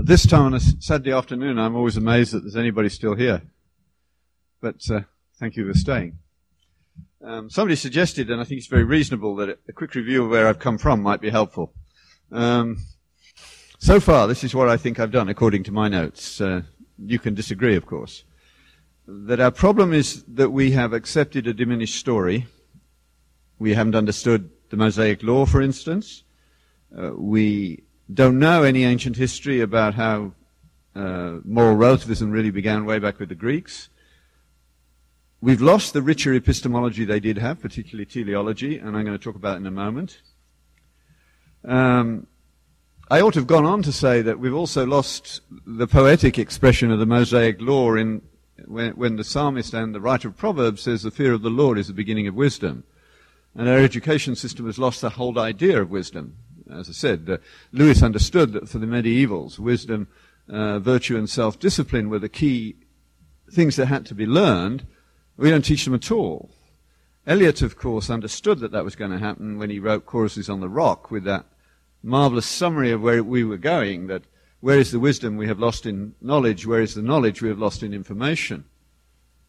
At this time on a Saturday afternoon, I'm always amazed that there's anybody still here. But uh, thank you for staying. Um, somebody suggested, and I think it's very reasonable, that a quick review of where I've come from might be helpful. Um, so far, this is what I think I've done according to my notes. Uh, you can disagree, of course. That our problem is that we have accepted a diminished story. We haven't understood the Mosaic Law, for instance. Uh, we don't know any ancient history about how uh, moral relativism really began way back with the Greeks. We've lost the richer epistemology they did have, particularly teleology, and I'm going to talk about it in a moment. Um, I ought to have gone on to say that we've also lost the poetic expression of the Mosaic law in when, when the psalmist and the writer of Proverbs says the fear of the Lord is the beginning of wisdom. And our education system has lost the whole idea of wisdom as I said, uh, Lewis understood that for the medievals, wisdom, uh, virtue, and self-discipline were the key things that had to be learned. We don't teach them at all. Eliot, of course, understood that that was going to happen when he wrote Choruses on the Rock with that marvelous summary of where we were going, that where is the wisdom we have lost in knowledge, where is the knowledge we have lost in information.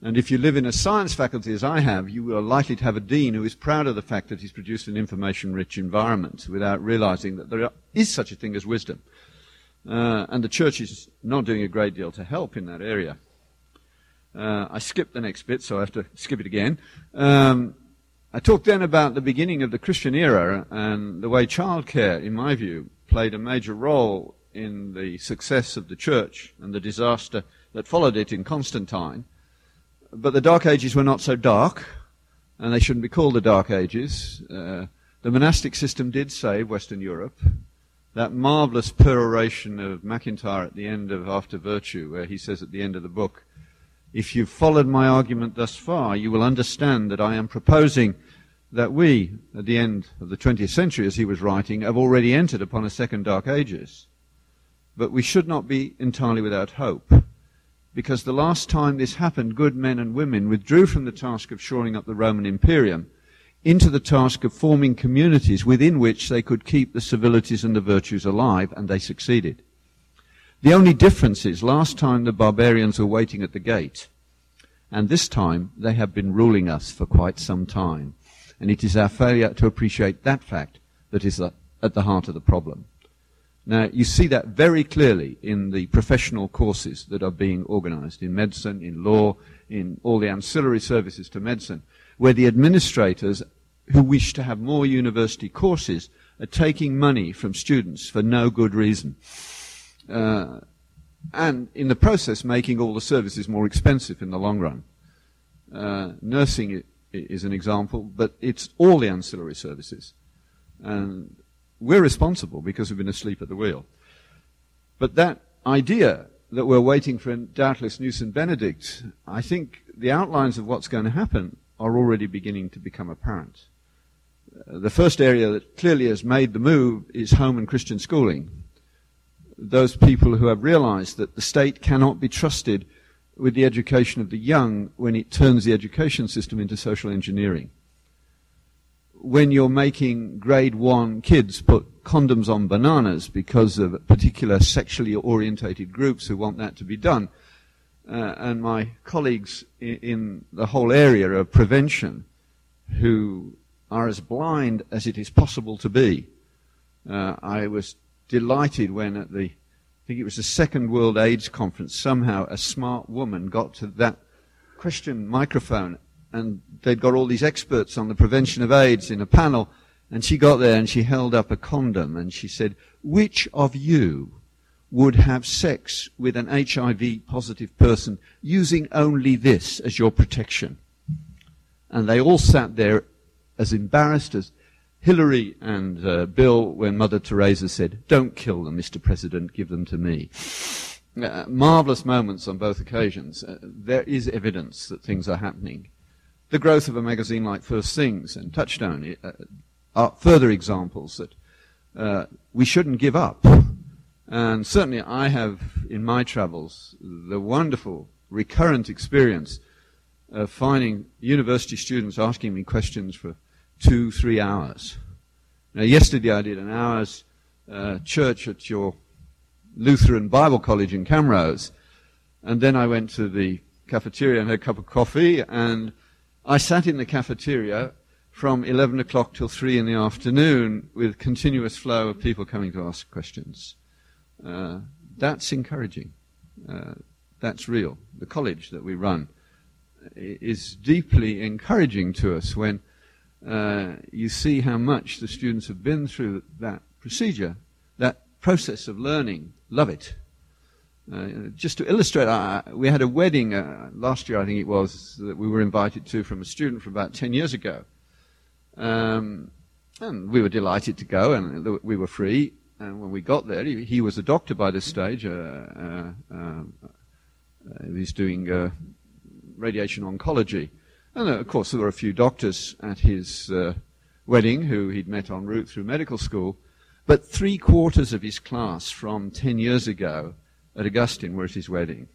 And if you live in a science faculty as I have, you are likely to have a dean who is proud of the fact that he's produced an information rich environment without realizing that there is such a thing as wisdom. Uh, and the church is not doing a great deal to help in that area. Uh, I skipped the next bit, so I have to skip it again. Um, I talked then about the beginning of the Christian era and the way childcare, in my view, played a major role in the success of the church and the disaster that followed it in Constantine. But the Dark Ages were not so dark, and they shouldn't be called the Dark Ages. Uh, the monastic system did save Western Europe. That marvelous peroration of MacIntyre at the end of After Virtue, where he says at the end of the book, if you've followed my argument thus far, you will understand that I am proposing that we, at the end of the 20th century, as he was writing, have already entered upon a second Dark Ages. But we should not be entirely without hope because the last time this happened, good men and women withdrew from the task of shoring up the Roman Imperium into the task of forming communities within which they could keep the civilities and the virtues alive, and they succeeded. The only difference is last time the barbarians were waiting at the gate, and this time they have been ruling us for quite some time. And it is our failure to appreciate that fact that is at the heart of the problem. Now, you see that very clearly in the professional courses that are being organized in medicine, in law, in all the ancillary services to medicine, where the administrators who wish to have more university courses are taking money from students for no good reason. Uh, and in the process making all the services more expensive in the long run. Uh, nursing is an example, but it's all the ancillary services. And we're responsible because we've been asleep at the wheel. But that idea that we're waiting for doubtless and Benedict, I think the outlines of what's going to happen are already beginning to become apparent. Uh, the first area that clearly has made the move is home and Christian schooling. Those people who have realized that the state cannot be trusted with the education of the young when it turns the education system into social engineering when you're making grade one kids put condoms on bananas because of particular sexually orientated groups who want that to be done. Uh, and my colleagues in, in, the whole area of prevention who are as blind as it is possible to be. Uh, I was delighted when at the, I think it was the second World AIDS Conference, somehow a smart woman got to that question microphone and they'd got all these experts on the prevention of AIDS in a panel, and she got there and she held up a condom and she said, which of you would have sex with an HIV positive person using only this as your protection? And they all sat there as embarrassed as Hillary and uh, Bill when Mother Teresa said, don't kill them, Mr. President, give them to me. Uh, marvelous moments on both occasions. Uh, there is evidence that things are happening the growth of a magazine like First Things and Touchstone uh, are further examples that uh, we shouldn't give up. And certainly I have, in my travels, the wonderful recurrent experience of finding university students asking me questions for two, three hours. Now, yesterday I did an hour's uh, church at your Lutheran Bible College in Camrose. And then I went to the cafeteria and had a cup of coffee, and I sat in the cafeteria from 11 o'clock till 3 in the afternoon with continuous flow of people coming to ask questions. Uh, that's encouraging. Uh, that's real. The college that we run is deeply encouraging to us when uh, you see how much the students have been through that procedure, that process of learning. Love it. Uh, just to illustrate, uh, we had a wedding uh, last year, I think it was, that we were invited to from a student from about 10 years ago. Um, and we were delighted to go, and we were free. And when we got there, he, he was a doctor by this stage. Uh, uh, he was doing radiation oncology. And of course, there were a few doctors at his wedding who he'd met en route through medical school. But three quarters of his class from 10 years ago at Augustine were at his wedding.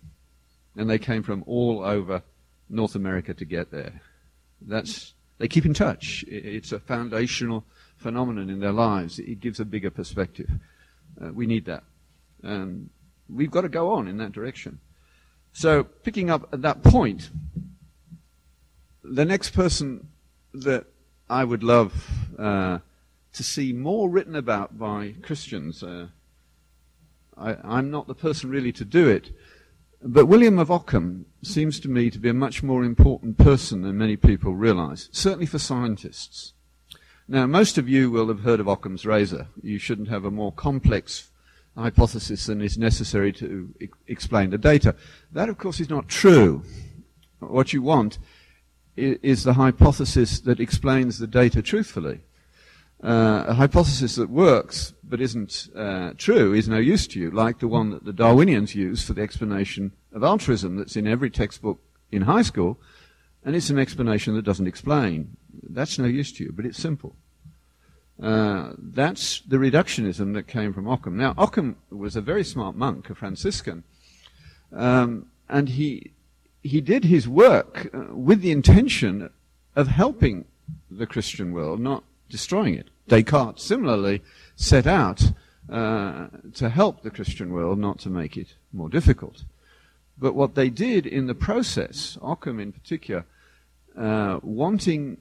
And they came from all over North America to get there. That's, they keep in touch. It's a foundational phenomenon in their lives. It gives a bigger perspective. Uh, we need that. And we've got to go on in that direction. So, picking up at that point, the next person that I would love uh, to see more written about by Christians uh, I, am not the person really to do it. But William of Ockham seems to me to be a much more important person than many people realize, certainly for scientists. Now, most of you will have heard of Occam's razor. You shouldn't have a more complex hypothesis than is necessary to e- explain the data. That, of course, is not true. What you want is the hypothesis that explains the data truthfully. Uh, a hypothesis that works but isn't uh, true is no use to you, like the one that the Darwinians use for the explanation of altruism that's in every textbook in high school, and it's an explanation that doesn't explain. That's no use to you, but it's simple. Uh, that's the reductionism that came from Occam. Now, Occam was a very smart monk, a Franciscan, um, and he he did his work uh, with the intention of helping the Christian world, not destroying it. Descartes similarly set out uh, to help the Christian world, not to make it more difficult. But what they did in the process, Occam in particular, uh, wanting,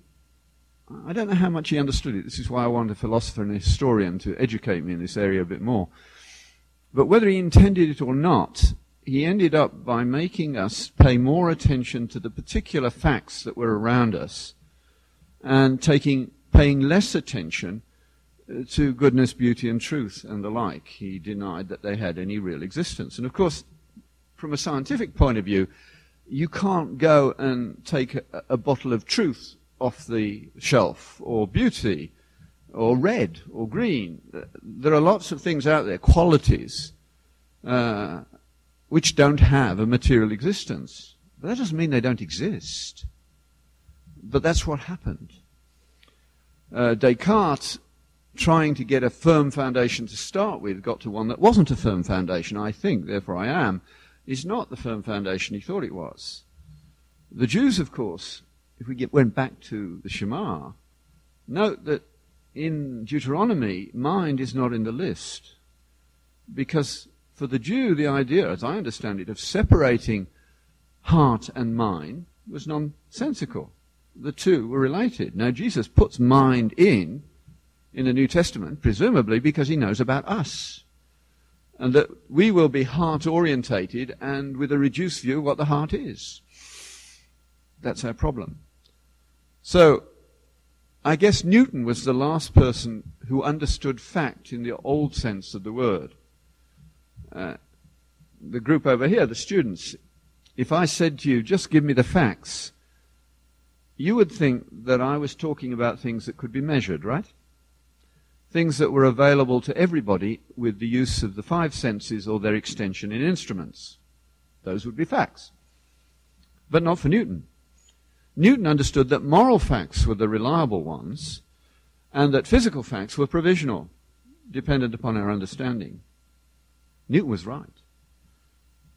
I don't know how much he understood it. This is why I want a philosopher and a historian to educate me in this area a bit more. But whether he intended it or not, he ended up by making us pay more attention to the particular facts that were around us and taking paying less attention uh, to goodness, beauty, and truth and the like. He denied that they had any real existence. And of course, from a scientific point of view, you can't go and take a, a bottle of truth off the shelf, or beauty, or red, or green. There are lots of things out there, qualities, uh, which don't have a material existence. But that doesn't mean they don't exist. But that's what happened uh, Descartes, trying to get a firm foundation to start with, got to one that wasn't a firm foundation, I think, therefore I am, is not the firm foundation he thought it was. The Jews, of course, if we get, went back to the Shema, note that in Deuteronomy, mind is not in the list. Because for the Jew, the idea, as I understand it, of separating heart and mind was nonsensical the two were related. Now, Jesus puts mind in, in the New Testament, presumably because he knows about us. And that we will be heart orientated and with a reduced view of what the heart is. That's our problem. So, I guess Newton was the last person who understood fact in the old sense of the word. Uh, the group over here, the students, if I said to you, just give me the facts, you would think that I was talking about things that could be measured, right? Things that were available to everybody with the use of the five senses or their extension in instruments. Those would be facts. But not for Newton. Newton understood that moral facts were the reliable ones and that physical facts were provisional, dependent upon our understanding. Newton was right.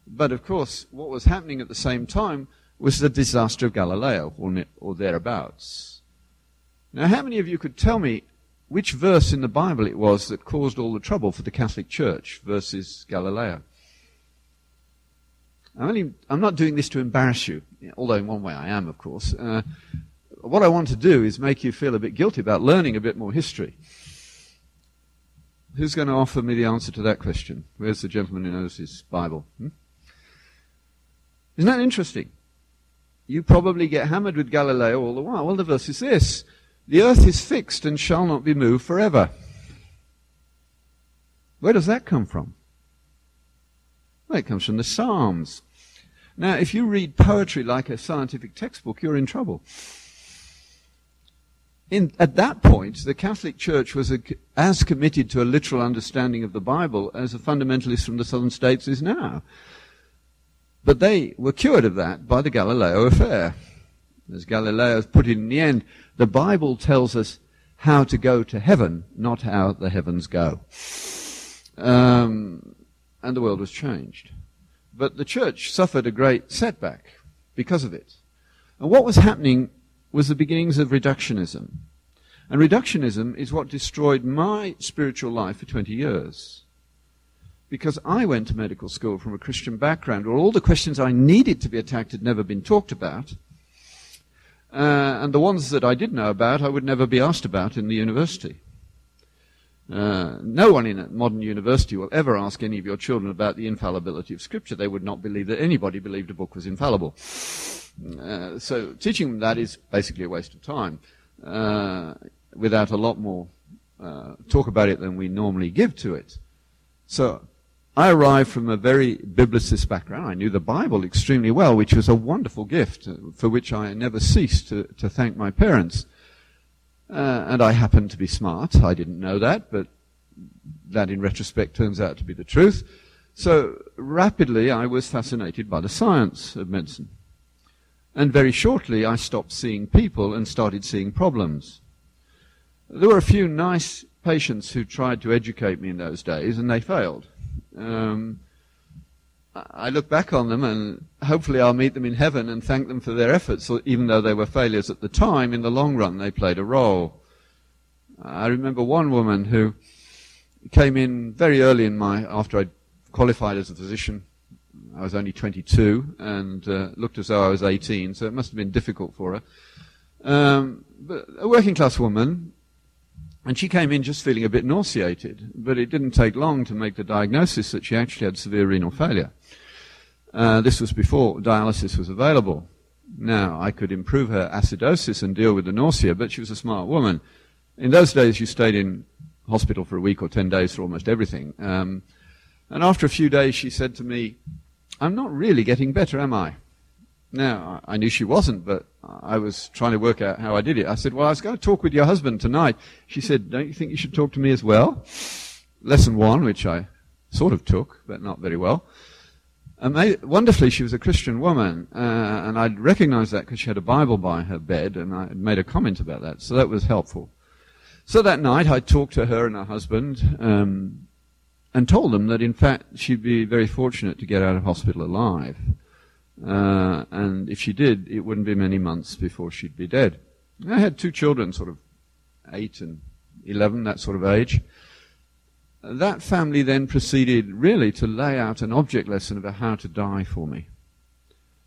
But of course, what was happening at the same time was the disaster of Galileo, or, or thereabouts. Now, how many of you could tell me which verse in the Bible it was that caused all the trouble for the Catholic Church versus Galileo. I'm, only, I'm not doing this to embarrass you, although in one way I am, of course. Uh, what I want to do is make you feel a bit guilty about learning a bit more history. Who's going to offer me the answer to that question? Where's the gentleman who knows his Bible? Hmm? Isn't that interesting? You probably get hammered with Galileo all the while. Well, the verse is this The earth is fixed and shall not be moved forever. Where does that come from? Well, it comes from the Psalms. Now, if you read poetry like a scientific textbook, you're in trouble. In, at that point, the Catholic Church was a, as committed to a literal understanding of the Bible as a fundamentalist from the southern states is now. But they were cured of that by the Galileo affair. As Galileo has put it in the end, the Bible tells us how to go to heaven, not how the heavens go. Um, and the world was changed. But the church suffered a great setback because of it. And what was happening was the beginnings of reductionism. And reductionism is what destroyed my spiritual life for 20 years. Because I went to medical school from a Christian background where all the questions I needed to be attacked had never been talked about. Uh, and the ones that I did know about, I would never be asked about in the university. Uh, no one in a modern university will ever ask any of your children about the infallibility of Scripture. They would not believe that anybody believed a book was infallible. Uh, so teaching them that is basically a waste of time, uh, without a lot more uh, talk about it than we normally give to it. So I arrived from a very biblicist background. I knew the Bible extremely well, which was a wonderful gift uh, for which I never ceased to, to thank my parents. Uh, and I happened to be smart. I didn't know that, but that in retrospect turns out to be the truth. So rapidly I was fascinated by the science of medicine. And very shortly I stopped seeing people and started seeing problems. There were a few nice patients who tried to educate me in those days and they failed. Um, I look back on them and hopefully I'll meet them in heaven and thank them for their efforts, even though they were failures at the time. In the long run, they played a role. I remember one woman who came in very early in my, after I qualified as a physician. I was only 22 and uh, looked as though I was 18, so it must have been difficult for her. Um, but a working class woman, and she came in just feeling a bit nauseated, but it didn't take long to make the diagnosis that she actually had severe renal failure. Uh, this was before dialysis was available. Now, I could improve her acidosis and deal with the nausea, but she was a smart woman. In those days, you stayed in hospital for a week or ten days for almost everything. Um, and after a few days, she said to me, I'm not really getting better, am I? Now, I knew she wasn't, but I was trying to work out how I did it. I said, well, I was going to talk with your husband tonight. She said, don't you think you should talk to me as well? Lesson one, which I sort of took, but not very well. And wonderfully, she was a Christian woman, uh, and I'd recognized that because she had a Bible by her bed, and I made a comment about that, so that was helpful. So that night, I talked to her and her husband, um, and told them that in fact she'd be very fortunate to get out of hospital alive. Uh, and if she did, it wouldn't be many months before she'd be dead. I had two children, sort of eight and eleven, that sort of age. That family then proceeded really to lay out an object lesson about how to die for me.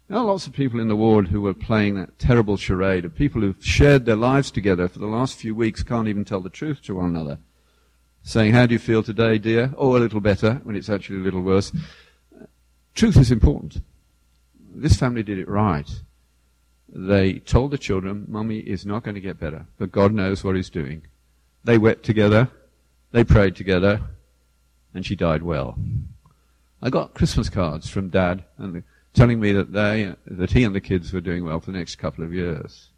There are lots of people in the ward who were playing that terrible charade of people who've shared their lives together for the last few weeks can't even tell the truth to one another. Saying, how do you feel today, dear? Oh, a little better, when it's actually a little worse. Truth is important this family did it right. They told the children, Mummy is not going to get better, but God knows what He's doing. They wept together, they prayed together, and she died well. I got Christmas cards from Dad and telling me that they, that he and the kids were doing well for the next couple of years.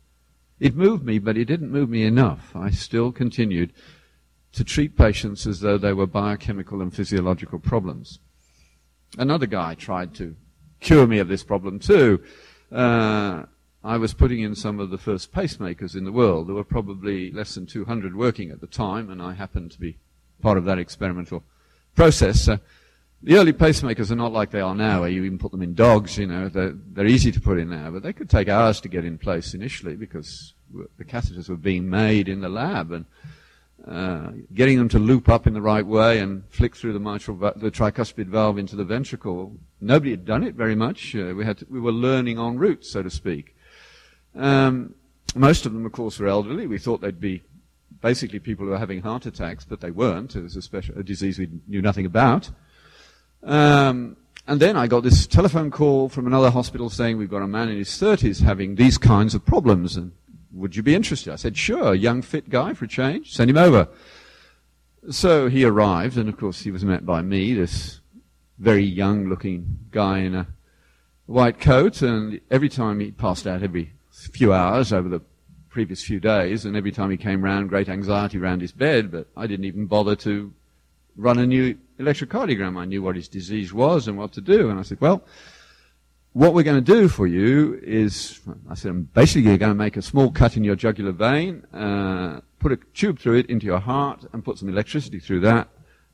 It moved me, but it didn't move me enough. I still continued to treat patients as though they were biochemical and physiological problems. Another guy tried to cure me of this problem too. Uh, I was putting in some of the first pacemakers in the world. There were probably less than 200 working at the time, and I happened to be part of that experimental process. Uh, the early pacemakers are not like they are now, where you even put them in dogs. You know, they're, they're easy to put in now, but they could take hours to get in place initially because the catheters were being made in the lab, and uh, getting them to loop up in the right way and flick through the mitral, the tricuspid valve into the ventricle. Nobody had done it very much. Uh, we had to, we were learning en route, so to speak. Um, most of them, of course, were elderly. We thought they'd be basically people who were having heart attacks, but they weren't. It was a, special, a disease we knew nothing about. Um, and then I got this telephone call from another hospital saying we've got a man in his 30s having these kinds of problems, and would you be interested? I said, sure, young, fit guy for a change. Send him over. So he arrived, and of course he was met by me, this very young looking guy in a white coat, and every time he passed out every few hours over the previous few days, and every time he came round, great anxiety around his bed, but I didn't even bother to run a new electrocardiogram. I knew what his disease was and what to do, and I said, well, what we're going to do for you is, I said, basically you're going to make a small cut in your jugular vein, uh, put a tube through it into your heart, and put some electricity through that,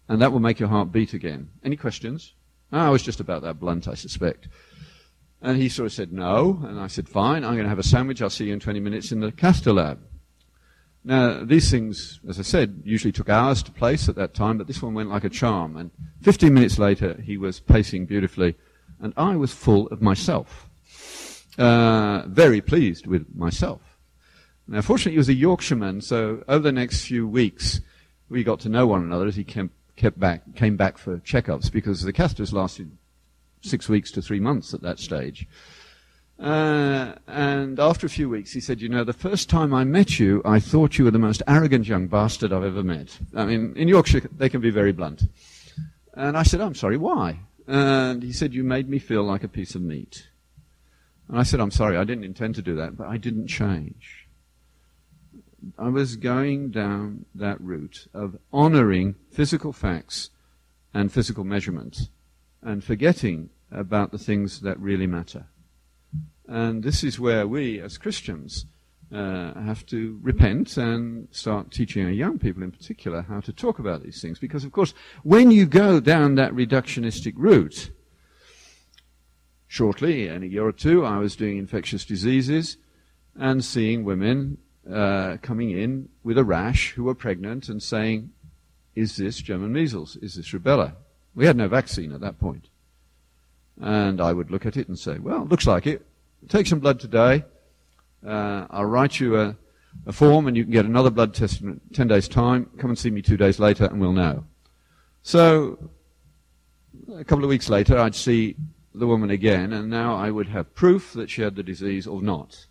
and that will make your heart beat again. Any questions? Oh, I was just about that blunt, I suspect. And he sort of said, no. And I said, fine, I'm going to have a sandwich. I'll see you in 20 minutes in the Castor lab. Now, these things, as I said, usually took hours to place at that time, but this one went like a charm. And 15 minutes later, he was pacing beautifully and I was full of myself. Uh, very pleased with myself. Now, fortunately, he was a Yorkshireman, so over the next few weeks, we got to know one another as he came, kept back, came back for checkups because the catheters lasted six weeks to three months at that stage. Uh, and after a few weeks, he said, You know, the first time I met you, I thought you were the most arrogant young bastard I've ever met. I mean, in Yorkshire, they can be very blunt. And I said, I'm sorry, why? And he said, You made me feel like a piece of meat. And I said, I'm sorry, I didn't intend to do that, but I didn't change. I was going down that route of honoring physical facts and physical measurements and forgetting about the things that really matter. And this is where we, as Christians, uh, have to repent and start teaching our young people in particular how to talk about these things. Because, of course, when you go down that reductionistic route, shortly, in a year or two, I was doing infectious diseases and seeing women uh, coming in with a rash who were pregnant and saying, Is this German measles? Is this rubella? We had no vaccine at that point. And I would look at it and say, Well, looks like it. Take some blood today uh, I'll write you a, a, form and you can get another blood test in 10 days' time. Come and see me two days later and we'll know. So, a couple of weeks later, I'd see the woman again, and now I would have proof that she had the disease or not.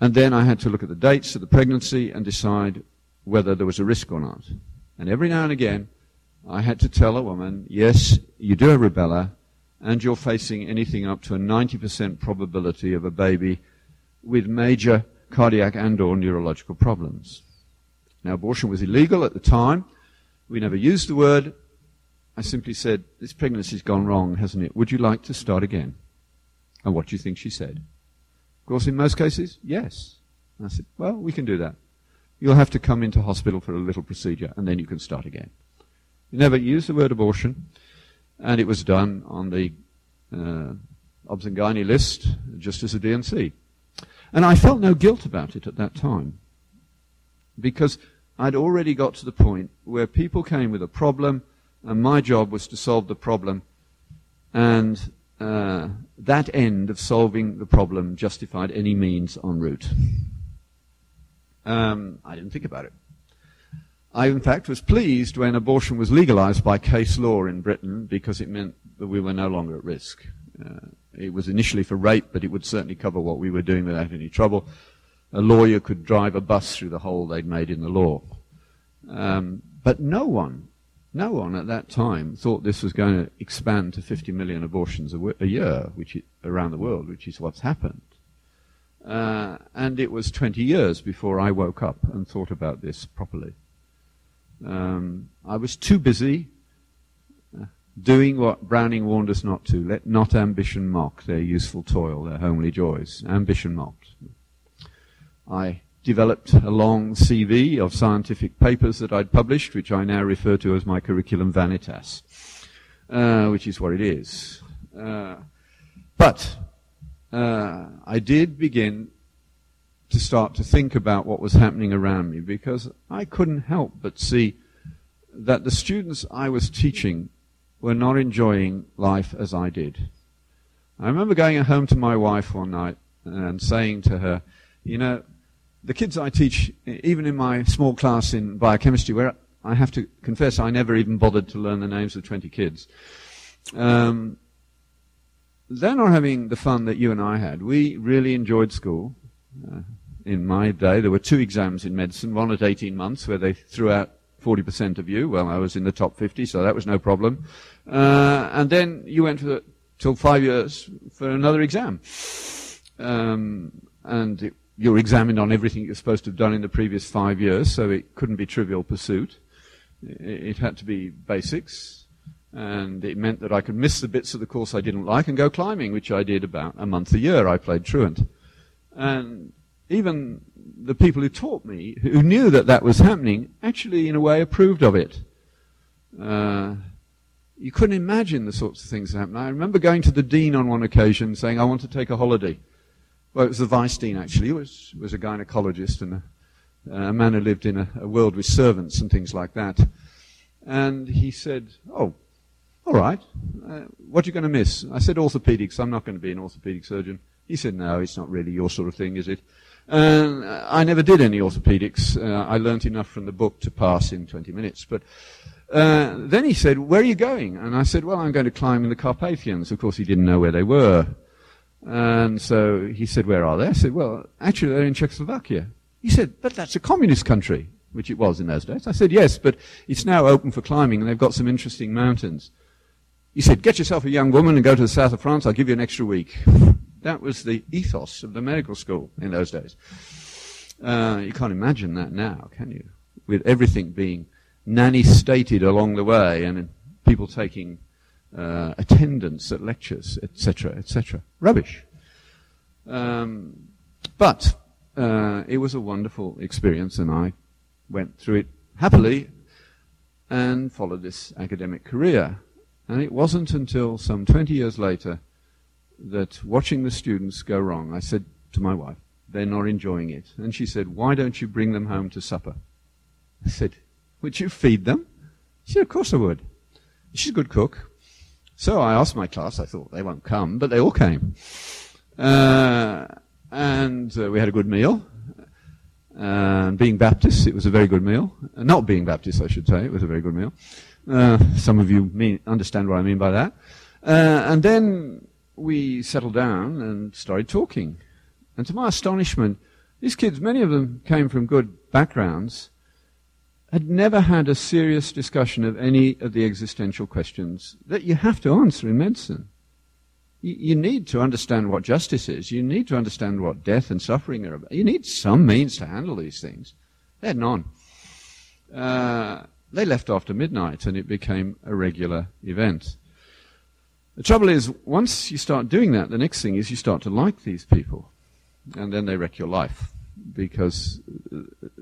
And then I had to look at the dates of the pregnancy and decide whether there was a risk or not. And every now and again, I had to tell a woman, yes, you do have rubella, and you're facing anything up to a 90% probability of a baby with major cardiac and or neurological problems. Now, abortion was illegal at the time. We never used the word. I simply said, this pregnancy's gone wrong, hasn't it? Would you like to start again? And what do you think she said? Of course, in most cases, yes. I said, well, we can do that. You'll have to come into hospital for a little procedure, and then you can start again. You never used the word abortion, and it was done on the uh, and list, just as a D&C. And I felt no guilt about it at that time because I'd already got to the point where people came with a problem and my job was to solve the problem and uh, that end of solving the problem justified any means en route. Um, I didn't think about it. I, in fact, was pleased when abortion was legalized by case law in Britain because it meant that we were no longer at risk. Uh, it was initially for rape, but it would certainly cover what we were doing without any trouble. A lawyer could drive a bus through the hole they'd made in the law. Um, but no one, no one at that time thought this was going to expand to 50 million abortions a, year, which around the world, which is what's happened. Uh, and it was 20 years before I woke up and thought about this properly. Um, I was too busy doing what Browning warned us not to. Let not ambition mock their useful toil, their homely joys. Ambition mocked. I developed a long CV of scientific papers that I'd published, which I now refer to as my curriculum vanitas, uh, which is what it is. Uh, but uh, I did begin to start to think about what was happening around me because I couldn't help but see that the students I was teaching were not enjoying life as I did. I remember going home to my wife one night and saying to her, you know, the kids I teach, even in my small class in biochemistry, where I have to confess I never even bothered to learn the names of 20 kids, um, they're not having the fun that you and I had. We really enjoyed school. Uh, in my day, there were two exams in medicine, one at 18 months where they threw out 40% of you. Well, I was in the top 50, so that was no problem. Uh, and then you went for till five years for another exam. Um, and it, you're examined on everything you're supposed to have done in the previous five years, so it couldn't be trivial pursuit. It, it had to be basics. And it meant that I could miss the bits of the course I didn't like and go climbing, which I did about a month a year. I played truant. And even the people who taught me, who knew that that was happening, actually, in a way, approved of it. Uh, you couldn't imagine the sorts of things that happened. I remember going to the dean on one occasion saying, I want to take a holiday. Well, it was the vice dean, actually. He was, was a gynecologist and a, a man who lived in a, a, world with servants and things like that. And he said, Oh, all right. Uh, what are you going to miss? I said, Orthopedics. I'm not going to be an orthopedic surgeon. He said, No, it's not really your sort of thing, is it? And I never did any orthopedics. Uh, I learnt enough from the book to pass in 20 minutes. But uh, then he said, Where are you going? And I said, Well, I'm going to climb in the Carpathians. Of course, he didn't know where they were. And so he said, Where are they? I said, Well, actually, they're in Czechoslovakia. He said, But that's a communist country, which it was in those days. I said, Yes, but it's now open for climbing, and they've got some interesting mountains. He said, Get yourself a young woman and go to the south of France. I'll give you an extra week. That was the ethos of the medical school in those days. Uh, you can't imagine that now, can you? With everything being nanny stated along the way and people taking uh, attendance at lectures, etc., etc. Rubbish. Um, but uh, it was a wonderful experience, and I went through it happily and followed this academic career. And it wasn't until some 20 years later that watching the students go wrong, I said to my wife, they're not enjoying it. And she said, why don't you bring them home to supper? I said, would you feed them? She said, of course I would. She's a good cook. So I asked my class, I thought they won't come, but they all came. Uh, and uh, we had a good meal. And being Baptist, it was a very good meal. Uh, not being Baptist, I should say, it was a very good meal. Uh, some of you mean, understand what I mean by that. Uh, and then we settled down and started talking. And to my astonishment, these kids, many of them came from good backgrounds, had never had a serious discussion of any of the existential questions that you have to answer in medicine. You, need to understand what justice is. You need to understand what death and suffering are about. You need some means to handle these things. They had none. Uh, they left after midnight and it became a regular event. The trouble is, once you start doing that, the next thing is you start to like these people. And then they wreck your life because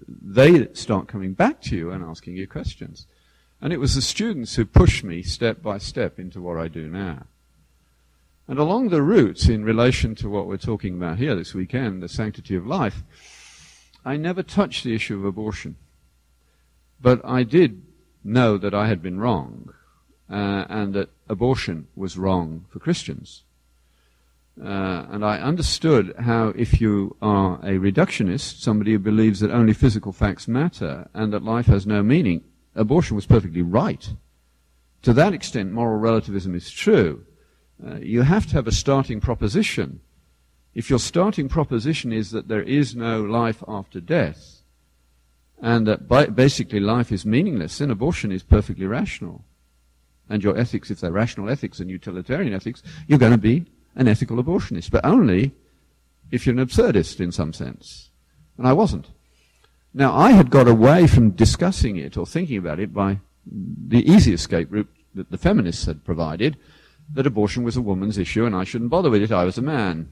they start coming back to you and asking you questions. And it was the students who pushed me step by step into what I do now. And along the route, in relation to what we're talking about here this weekend, the sanctity of life, I never touched the issue of abortion. But I did know that I had been wrong uh, and that abortion was wrong for Christians. Uh, and I understood how, if you are a reductionist, somebody who believes that only physical facts matter and that life has no meaning, abortion was perfectly right. To that extent, moral relativism is true. Uh, you have to have a starting proposition. If your starting proposition is that there is no life after death, and that basically life is meaningless, then abortion is perfectly rational and your ethics, if they're rational ethics and utilitarian ethics, you're going to be an ethical abortionist, but only if you're an absurdist in some sense. And I wasn't. Now, I had got away from discussing it or thinking about it by the easy escape route that the feminists had provided, that abortion was a woman's issue and I shouldn't bother with it, I was a man.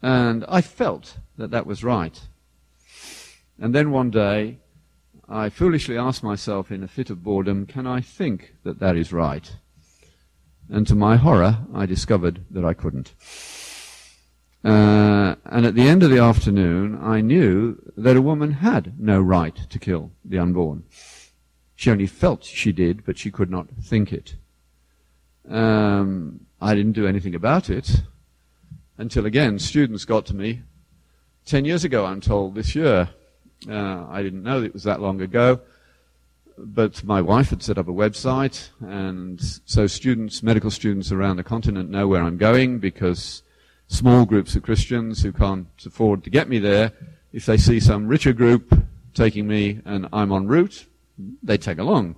And I felt that that was right. And then one day, I foolishly asked myself in a fit of boredom, can I think that that is right? And to my horror, I discovered that I couldn't. Uh, and at the end of the afternoon, I knew that a woman had no right to kill the unborn. She only felt she did, but she could not think it. Um, I didn't do anything about it until again students got to me. Ten years ago, I'm told, this year. Uh, I didn't know it was that long ago, but my wife had set up a website, and so students, medical students around the continent know where I'm going because small groups of Christians who can't afford to get me there, if they see some richer group taking me and I'm en route, they tag along.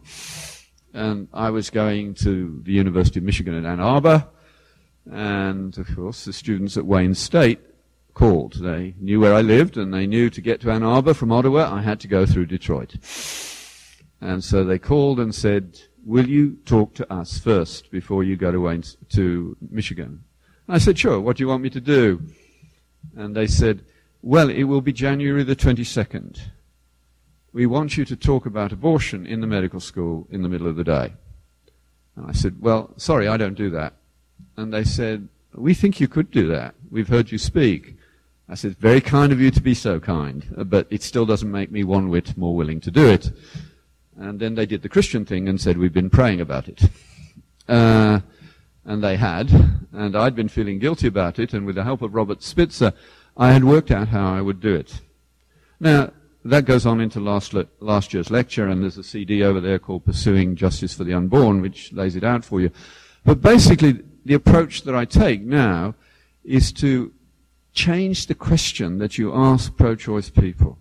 And I was going to the University of Michigan at Ann Arbor, and of course the students at Wayne State called. They knew where I lived, and they knew to get to Ann Arbor from Ottawa, I had to go through Detroit. And so they called and said, will you talk to us first before you go to to Michigan? I said, sure, what do you want me to do? And they said, well, it will be January the 22nd. We want you to talk about abortion in the medical school in the middle of the day. And I said, well, sorry, I don't do that. And they said, we think you could do that. We've heard you speak. I said, very kind of you to be so kind, but it still doesn't make me one whit more willing to do it. And then they did the Christian thing and said, we've been praying about it. Uh, and they had, and I'd been feeling guilty about it, and with the help of Robert Spitzer, I had worked out how I would do it. Now, that goes on into last, le- last year's lecture, and there's a CD over there called Pursuing Justice for the Unborn, which lays it out for you. But basically, the approach that I take now is to change the question that you ask pro-choice people.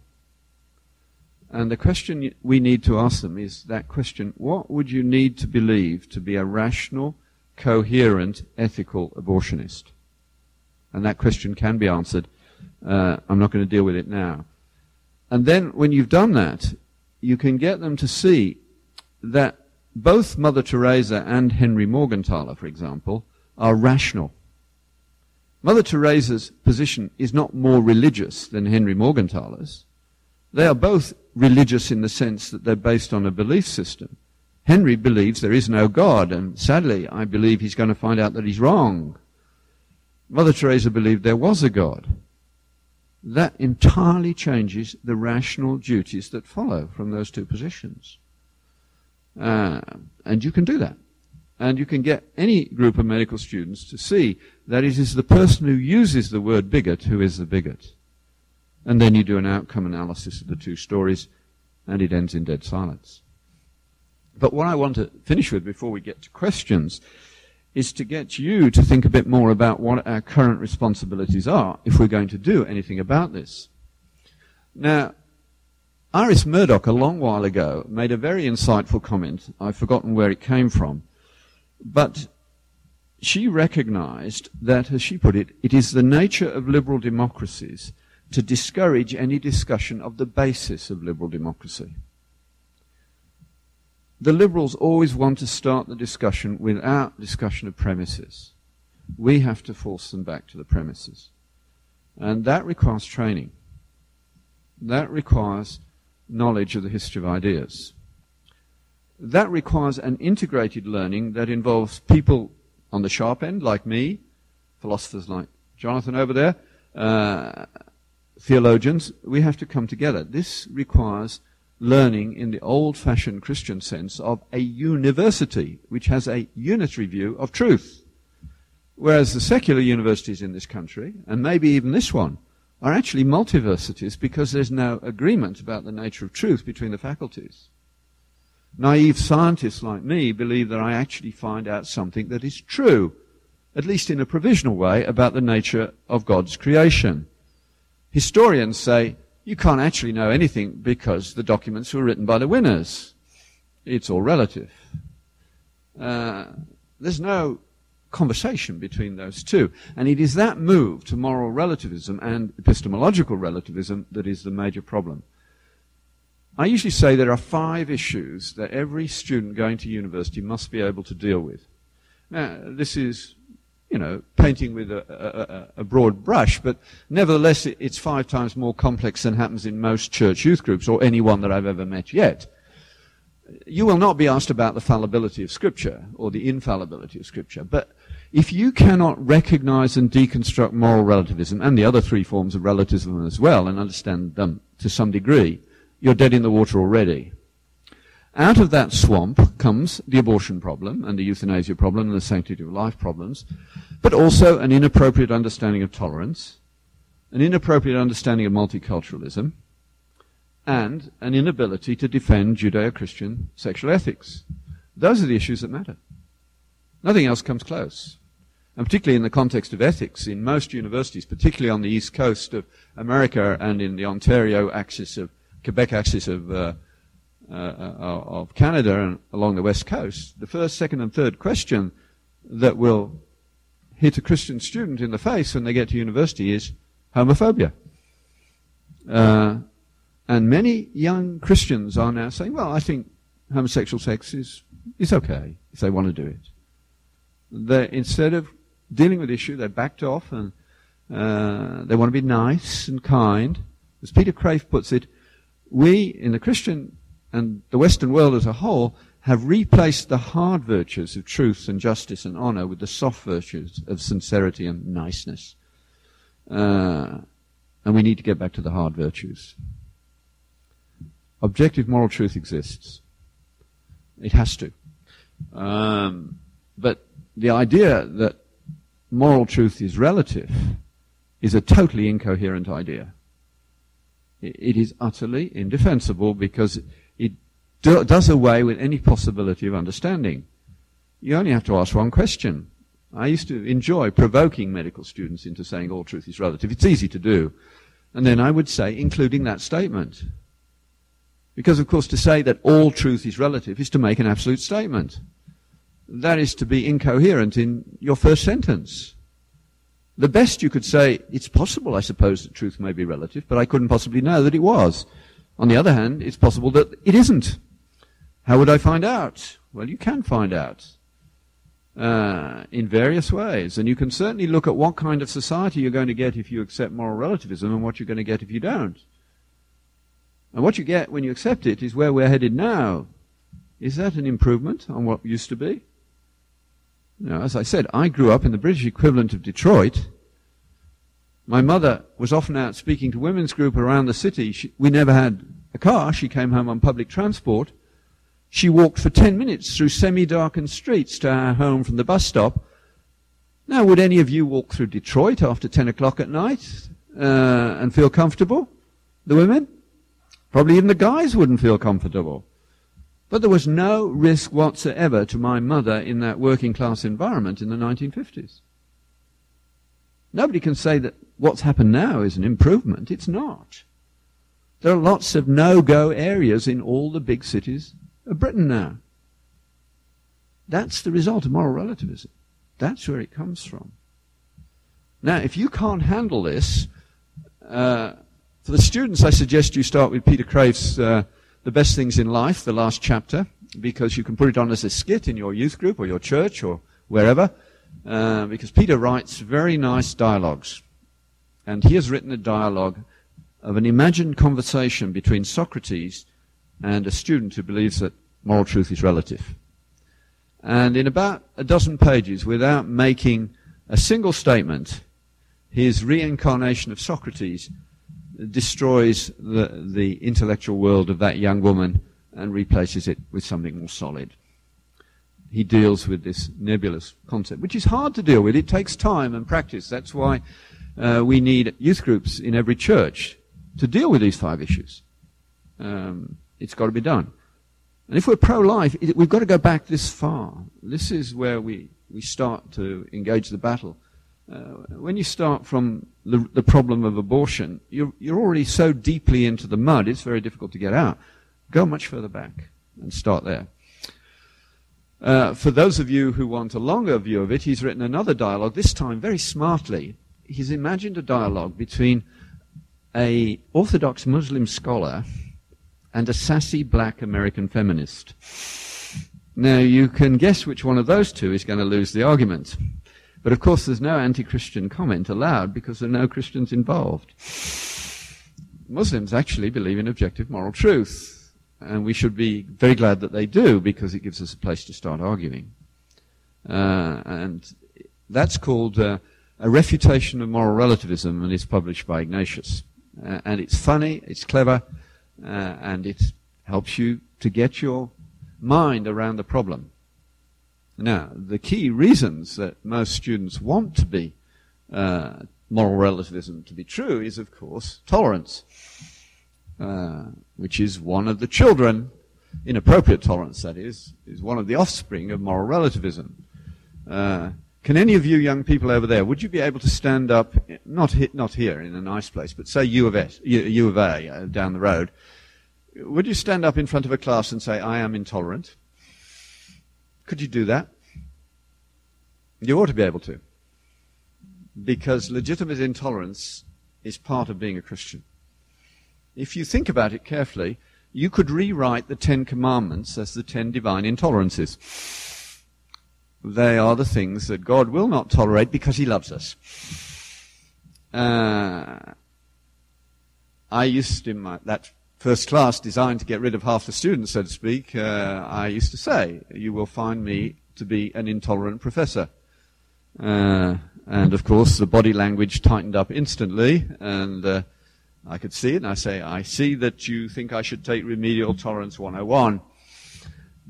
And the question we need to ask them is that question, what would you need to believe to be a rational, coherent, ethical abortionist? And that question can be answered. Uh, I'm not going to deal with it now. And then when you've done that, you can get them to see that both Mother Teresa and Henry Morgentaler, for example, are rational. Mother Teresa's position is not more religious than Henry Morgentaler's. They are both religious in the sense that they're based on a belief system. Henry believes there is no God, and sadly, I believe he's going to find out that he's wrong. Mother Teresa believed there was a God. That entirely changes the rational duties that follow from those two positions. Uh, and you can do that. And you can get any group of medical students to see that it is the person who uses the word bigot who is the bigot. And then you do an outcome analysis of the two stories, and it ends in dead silence. But what I want to finish with before we get to questions is to get you to think a bit more about what our current responsibilities are if we're going to do anything about this. Now, Iris Murdoch, a long while ago, made a very insightful comment. I've forgotten where it came from. But she recognized that, as she put it, it is the nature of liberal democracies to discourage any discussion of the basis of liberal democracy. The liberals always want to start the discussion without discussion of premises. We have to force them back to the premises. And that requires training. That requires knowledge of the history of ideas. That requires an integrated learning that involves people on the sharp end, like me, philosophers like Jonathan over there, uh, theologians. We have to come together. This requires learning in the old-fashioned Christian sense of a university, which has a unitary view of truth. Whereas the secular universities in this country, and maybe even this one, are actually multiversities because there's no agreement about the nature of truth between the faculties. Naive scientists like me believe that I actually find out something that is true, at least in a provisional way, about the nature of God's creation. Historians say you can't actually know anything because the documents were written by the winners. It's all relative. Uh, there's no conversation between those two. And it is that move to moral relativism and epistemological relativism that is the major problem. I usually say there are five issues that every student going to university must be able to deal with. Now, this is, you know, painting with a, a, a broad brush, but nevertheless, it, it's five times more complex than happens in most church youth groups or anyone that I've ever met yet. you will not be asked about the fallibility of Scripture or the infallibility of Scripture. But if you cannot recognize and deconstruct moral relativism and the other three forms of relativism as well and understand them to some degree, you're dead in the water already. Out of that swamp comes the abortion problem and the euthanasia problem and the sanctity of life problems, but also an inappropriate understanding of tolerance, an inappropriate understanding of multiculturalism, and an inability to defend Judeo-Christian sexual ethics. Those are the issues that matter. Nothing else comes close. And particularly in the context of ethics, in most universities, particularly on the east coast of America and in the Ontario axis of, Quebec axis of, uh, uh, uh, of Canada and along the west coast, the first, second, and third question that will hit a Christian student in the face when they get to university is homophobia. Uh, and many young Christians are now saying, well, I think homosexual sex is, is okay if they want to do it. They, instead of dealing with the issue, they backed off and uh, they want to be nice and kind. As Peter Kreeft puts it, we in the Christian and the Western world as a whole have replaced the hard virtues of truth and justice and honor with the soft virtues of sincerity and niceness. Uh, and we need to get back to the hard virtues. Objective moral truth exists. It has to. Um, but the idea that moral truth is relative is a totally incoherent idea. It is utterly indefensible because it do, does away with any possibility of understanding. You only have to ask one question. I used to enjoy provoking medical students into saying all truth is relative. It's easy to do. And then I would say, including that statement. Because, of course, to say that all truth is relative is to make an absolute statement. That is to be incoherent in your first sentence. The best you could say, it's possible, I suppose, that truth may be relative, but I couldn't possibly know that it was. On the other hand, it's possible that it isn't. How would I find out? Well, you can find out uh, in various ways, and you can certainly look at what kind of society you're going to get if you accept moral relativism and what you're going to get if you don't. And what you get when you accept it is where we're headed now. Is that an improvement on what used to be? As I said, I grew up in the British equivalent of Detroit. My mother was often out speaking to women's group around the city. She, we never had a car. She came home on public transport. She walked for 10 minutes through semi-darkened streets to our home from the bus stop. Now, would any of you walk through Detroit after 10 o'clock at night uh, and feel comfortable? The women? Probably even the guys wouldn't feel comfortable. But there was no risk whatsoever to my mother in that working class environment in the 1950s. Nobody can say that what's happened now is an improvement. It's not. There are lots of no-go areas in all the big cities of Britain now. That's the result of moral relativism. That's where it comes from. Now, if you can't handle this, uh, for the students, I suggest you start with Peter Kreeft's uh, The Best Things in Life, the last chapter, because you can put it on as a skit in your youth group or your church or wherever, uh, because Peter writes very nice dialogues. And he has written a dialogue of an imagined conversation between Socrates and a student who believes that moral truth is relative. And in about a dozen pages, without making a single statement, his reincarnation of Socrates destroys the, the intellectual world of that young woman and replaces it with something more solid. He deals with this nebulous concept, which is hard to deal with. It takes time and practice. That's why uh, we need youth groups in every church to deal with these five issues. Um, it's got to be done. And if we're pro-life, we've got to go back this far. This is where we, we start to engage the battle. Uh, when you start from the, the problem of abortion, you're, you're already so deeply into the mud, it's very difficult to get out. Go much further back and start there. Uh, for those of you who want a longer view of it, he's written another dialogue, this time very smartly. He's imagined a dialogue between a Orthodox Muslim scholar and a sassy black American feminist. Now, you can guess which one of those two is going to lose the argument. But of course, there's no anti-Christian comment allowed because there are no Christians involved. Muslims actually believe in objective moral truth. and we should be very glad that they do because it gives us a place to start arguing. Uh, and that's called uh, A Refutation of Moral Relativism, and it's published by Ignatius. Uh, and it's funny, it's clever, uh, and it helps you to get your mind around the problem. Now, the key reasons that most students want to be uh, moral relativism to be true is, of course, tolerance, uh, which is one of the children, inappropriate tolerance, that is, is one of the offspring of moral relativism. Uh, can any of you young people over there, would you be able to stand up, not, he, not here in a nice place, but say U of, S, U, U of A uh, down the road, would you stand up in front of a class and say, I am intolerant? Could you do that? You ought to be able to. Because legitimate intolerance is part of being a Christian. If you think about it carefully, you could rewrite the Ten Commandments as the ten divine intolerances. They are the things that God will not tolerate because He loves us. Uh, I used in my, that first class designed to get rid of half the students, so to speak, uh, I used to say, you will find me to be an intolerant professor. Uh, and of course, the body language tightened up instantly, and uh, I could see it, and I say, I see that you think I should take Remedial Tolerance 101.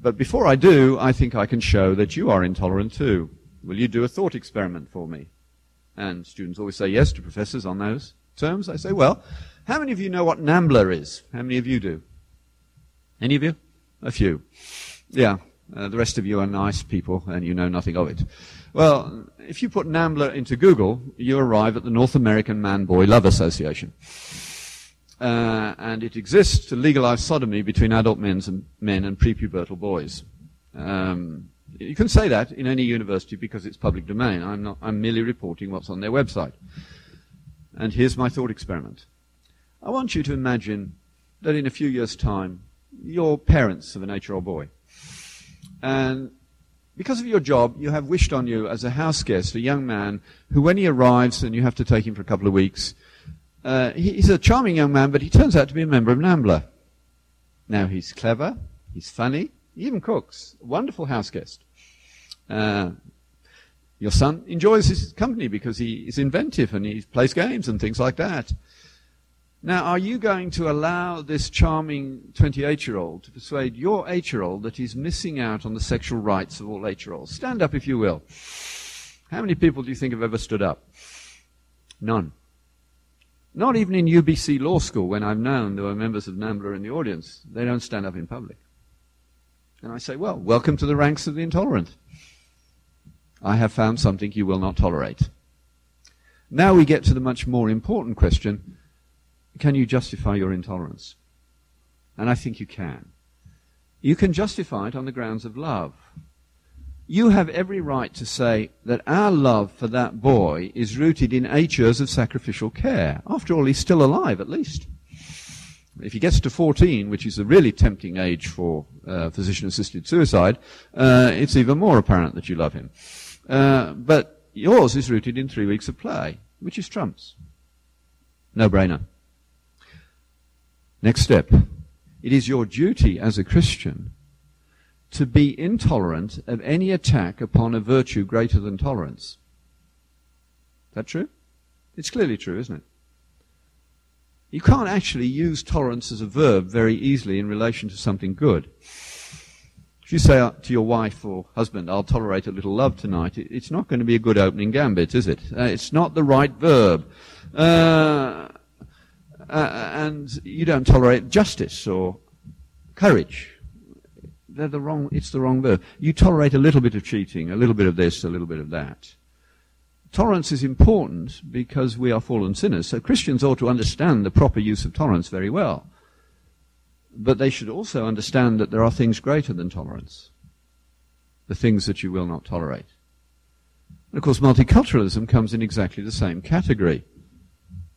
But before I do, I think I can show that you are intolerant too. Will you do a thought experiment for me? And students always say yes to professors on those terms. I say, well, how many of you know what NAMBLA is? How many of you do? Any of you? A few. Yeah. Uh, the rest of you are nice people and you know nothing of it. Well, if you put NAMBLA into Google, you arrive at the North American Man-Boy Love Association. Uh, and it exists to legalize sodomy between adult men and, men and prepubertal boys. Um, you can say that in any university because it's public domain. I'm, not, I'm merely reporting what's on their website. And here's my thought experiment. I want you to imagine that in a few years' time, you're parents of an eight-year-old boy. And because of your job, you have wished on you as a house guest a young man who, when he arrives and you have to take him for a couple of weeks, uh, he's a charming young man, but he turns out to be a member of NAMBLA. Now, he's clever, he's funny, he even cooks. Wonderful house guest. Uh, your son enjoys his company because he is inventive and he plays games and things like that. Now, are you going to allow this charming 28 year old to persuade your 8 year old that he's missing out on the sexual rights of all 8 year olds? Stand up if you will. How many people do you think have ever stood up? None. Not even in UBC Law School, when I've known there were members of NAMBLA in the audience, they don't stand up in public. And I say, well, welcome to the ranks of the intolerant. I have found something you will not tolerate. Now we get to the much more important question can you justify your intolerance? And I think you can. You can justify it on the grounds of love you have every right to say that our love for that boy is rooted in eight years of sacrificial care. After all, he's still alive, at least. If he gets to 14, which is a really tempting age for uh, physician-assisted suicide, uh, it's even more apparent that you love him. Uh, but yours is rooted in three weeks of play, which is Trump's. No brainer. Next step. It is your duty as a Christian to be intolerant of any attack upon a virtue greater than tolerance. Is that true? It's clearly true, isn't it? You can't actually use tolerance as a verb very easily in relation to something good. If you say to your wife or husband, I'll tolerate a little love tonight, it's not going to be a good opening gambit, is it? Uh, it's not the right verb. Uh, uh, and you don't tolerate justice or courage they're the wrong, it's the wrong verb. You tolerate a little bit of cheating, a little bit of this, a little bit of that. Tolerance is important because we are fallen sinners. So Christians ought to understand the proper use of tolerance very well. But they should also understand that there are things greater than tolerance. The things that you will not tolerate. And of course, multiculturalism comes in exactly the same category.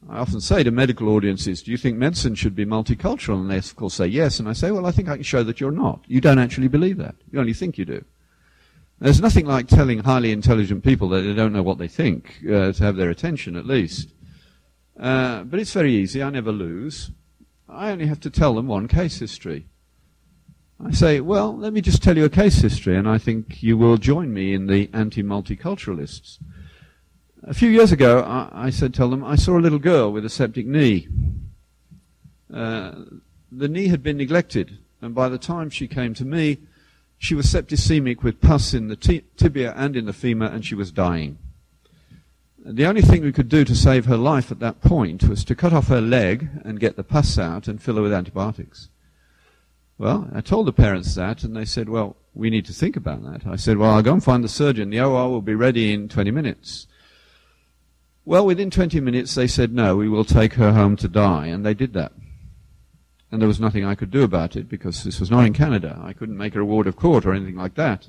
I often say to medical audiences, do you think medicine should be multicultural? And they, of course, say yes. And I say, well, I think I can show that you're not. You don't actually believe that. You only think you do. There's nothing like telling highly intelligent people that they don't know what they think, uh, to have their attention at least. Uh, but it's very easy. I never lose. I only have to tell them one case history. I say, well, let me just tell you a case history, and I think you will join me in the anti-multiculturalists. A few years ago, I, I, said, tell them, I saw a little girl with a septic knee. Uh, the knee had been neglected, and by the time she came to me, she was septicemic with pus in the t- tibia and in the femur, and she was dying. The only thing we could do to save her life at that point was to cut off her leg and get the pus out and fill her with antibiotics. Well, I told the parents that, and they said, well, we need to think about that. I said, well, I'll go and find the surgeon. The OR will be ready in 20 minutes. Well, within 20 minutes, they said, no, we will take her home to die, and they did that. And there was nothing I could do about it because this was not in Canada. I couldn't make a reward of court or anything like that,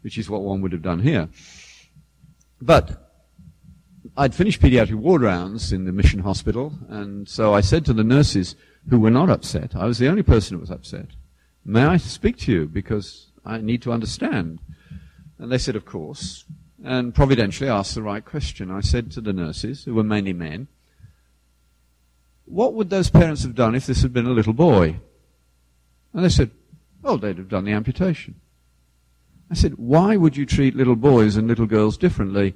which is what one would have done here. But I'd finished pediatric ward rounds in the mission hospital, and so I said to the nurses who were not upset, I was the only person who was upset, May I speak to you because I need to understand? And they said, Of course. And providentially asked the right question. I said to the nurses, who were mainly men, What would those parents have done if this had been a little boy? And they said, Oh, they'd have done the amputation. I said, Why would you treat little boys and little girls differently?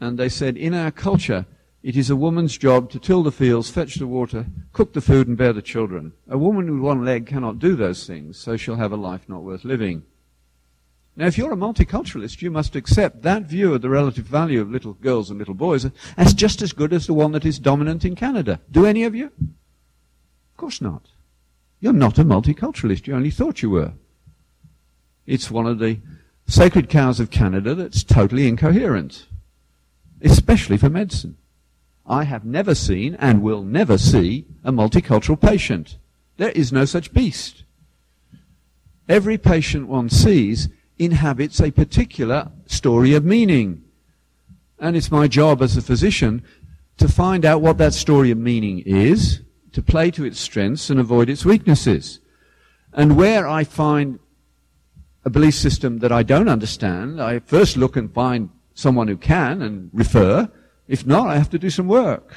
And they said, In our culture, it is a woman's job to till the fields, fetch the water, cook the food, and bear the children. A woman with one leg cannot do those things, so she'll have a life not worth living. Now, if you're a multiculturalist, you must accept that view of the relative value of little girls and little boys as just as good as the one that is dominant in Canada. Do any of you? Of course not. You're not a multiculturalist. You only thought you were. It's one of the sacred cows of Canada that's totally incoherent, especially for medicine. I have never seen and will never see a multicultural patient. There is no such beast. Every patient one sees inhabits a particular story of meaning. And it's my job as a physician to find out what that story of meaning is, to play to its strengths and avoid its weaknesses. And where I find a belief system that I don't understand, I first look and find someone who can and refer, if not, I have to do some work.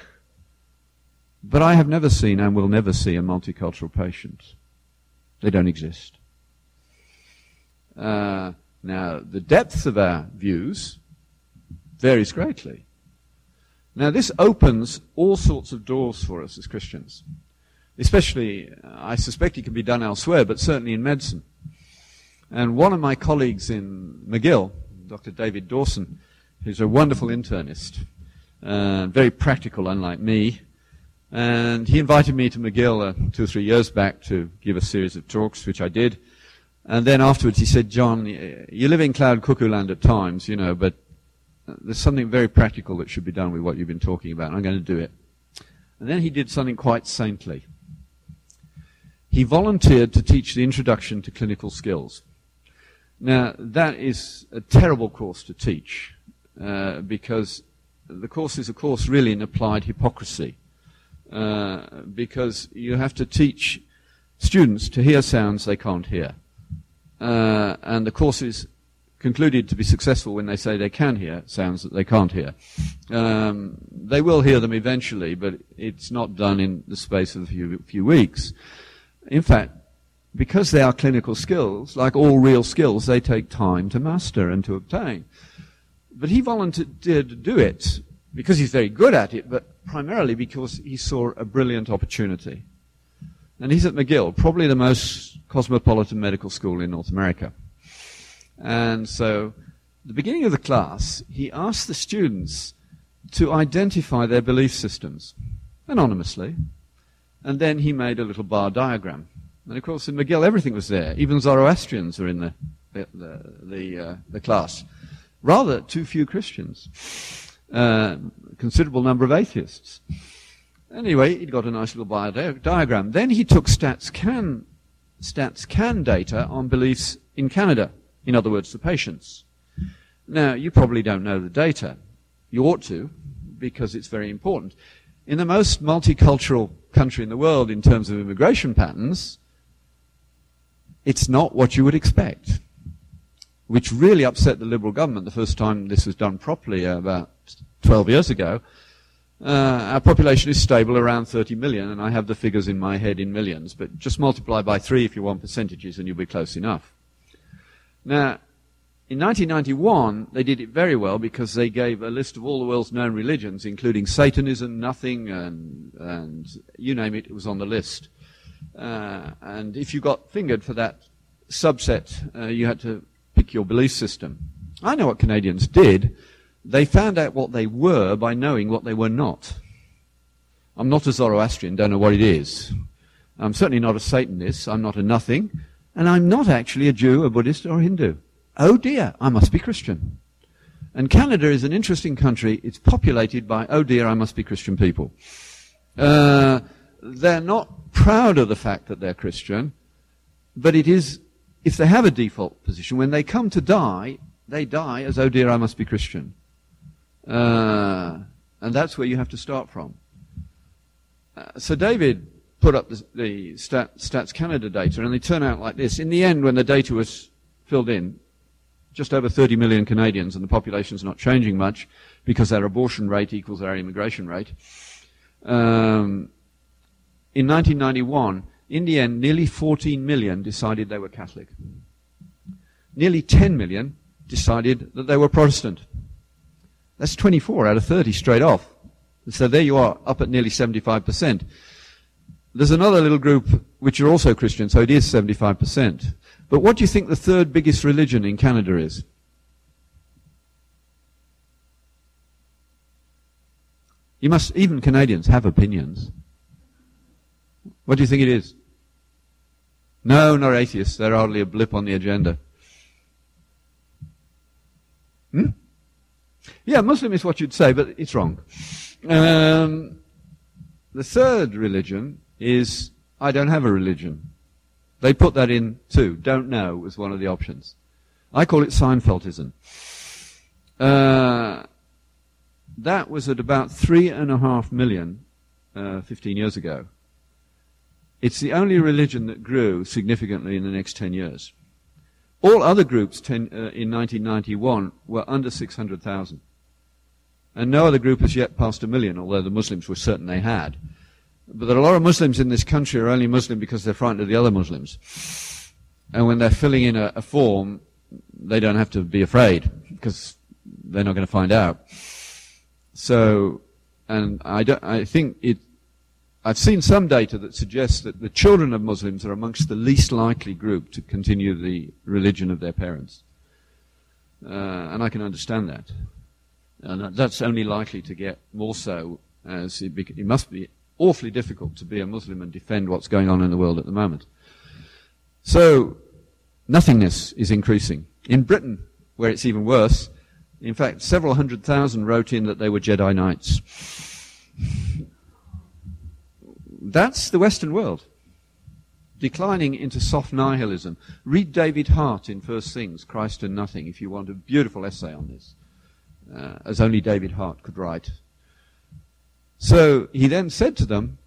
But I have never seen and will never see a multicultural patient. They don't exist. Uh, now, the depth of our views varies greatly. Now, this opens all sorts of doors for us as Christians. Especially, I suspect it can be done elsewhere, but certainly in medicine. And one of my colleagues in McGill, Dr. David Dawson, who's a wonderful internist, uh, very practical, unlike me. And he invited me to McGill uh, two or three years back to give a series of talks, which I did. And then afterwards he said, John, you live in cloud cuckoo land at times, you know, but there's something very practical that should be done with what you've been talking about. I'm going to do it. And then he did something quite saintly. He volunteered to teach the introduction to clinical skills. Now, that is a terrible course to teach uh, because the course is a course really in applied hypocrisy uh, because you have to teach students to hear sounds they can't hear. Uh, and the course is concluded to be successful when they say they can hear sounds that they can't hear. Um, they will hear them eventually, but it's not done in the space of a few, few weeks. In fact, because they are clinical skills, like all real skills, they take time to master and to obtain. But he volunteered to do it because he's very good at it, but primarily because he saw a brilliant opportunity. And he's at McGill, probably the most cosmopolitan medical school in North America. And so, the beginning of the class, he asked the students to identify their belief systems anonymously. And then he made a little bar diagram. And of course, in McGill, everything was there. Even Zoroastrians are in the, the, the, the, uh, the class rather too few Christians, uh, considerable number of atheists. Anyway, he got a nice little bio diagram. Then he took StatsCan, StatsCan data on beliefs in Canada. In other words, the patients. Now, you probably don't know the data. You ought to, because it's very important. In the most multicultural country in the world in terms of immigration patterns, it's not what you would expect which really upset the Liberal government the first time this was done properly about 12 years ago. Uh, our population is stable around 30 million, and I have the figures in my head in millions, but just multiply by three if you want percentages, and you'll be close enough. Now, in 1991, they did it very well because they gave a list of all the world's known religions, including Satanism, nothing, and, and you name it, it was on the list. Uh, and if you got fingered for that subset, uh, you had to pick your belief system. I know what Canadians did. They found out what they were by knowing what they were not. I'm not a Zoroastrian, don't know what it is. I'm certainly not a Satanist, I'm not a nothing, and I'm not actually a Jew, a Buddhist, or a Hindu. Oh dear, I must be Christian. And Canada is an interesting country. It's populated by, oh dear, I must be Christian people. Uh, they're not proud of the fact that they're Christian, but it is, if they have a default position, when they come to die, they die as, oh dear, I must be Christian. Uh, and that's where you have to start from. Uh, so David put up the, the Stat, Stats Canada data, and they turn out like this. In the end, when the data was filled in, just over 30 million Canadians, and the population's not changing much because our abortion rate equals our immigration rate. Um, in 1991, in the end, nearly 14 million decided they were Catholic. Nearly 10 million decided that they were Protestant. That's 24 out of 30 straight off. So there you are, up at nearly 75%. There's another little group which are also Christian, so it is 75%. But what do you think the third biggest religion in Canada is? You must, even Canadians have opinions. What do you think it is? No, not atheists. They're hardly a blip on the agenda. Hmm? Yeah, Muslim is what you'd say, but it's wrong. Um, the third religion is I don't have a religion. They put that in too. Don't know was one of the options. I call it Seinfeldism. Uh, that was at about three and a half million uh, 15 years ago. It's the only religion that grew significantly in the next 10 years. All other groups ten, uh, in 1991 were under 600,000. And no other group has yet passed a million, although the Muslims were certain they had. But there are a lot of Muslims in this country are only Muslim because they're frightened of the other Muslims. And when they're filling in a, a form, they don't have to be afraid because they're not going to find out. So, and I, don't, I think it, I've seen some data that suggests that the children of Muslims are amongst the least likely group to continue the religion of their parents. Uh, and I can understand that. And that's only likely to get more so as it, it must be awfully difficult to be a Muslim and defend what's going on in the world at the moment. So, nothingness is increasing. In Britain, where it's even worse, in fact, several hundred thousand wrote in that they were Jedi Knights. That's the Western world. Declining into soft nihilism. Read David Hart in First Things, Christ and Nothing, if you want a beautiful essay on this, uh, as only David Hart could write. So he then said to them,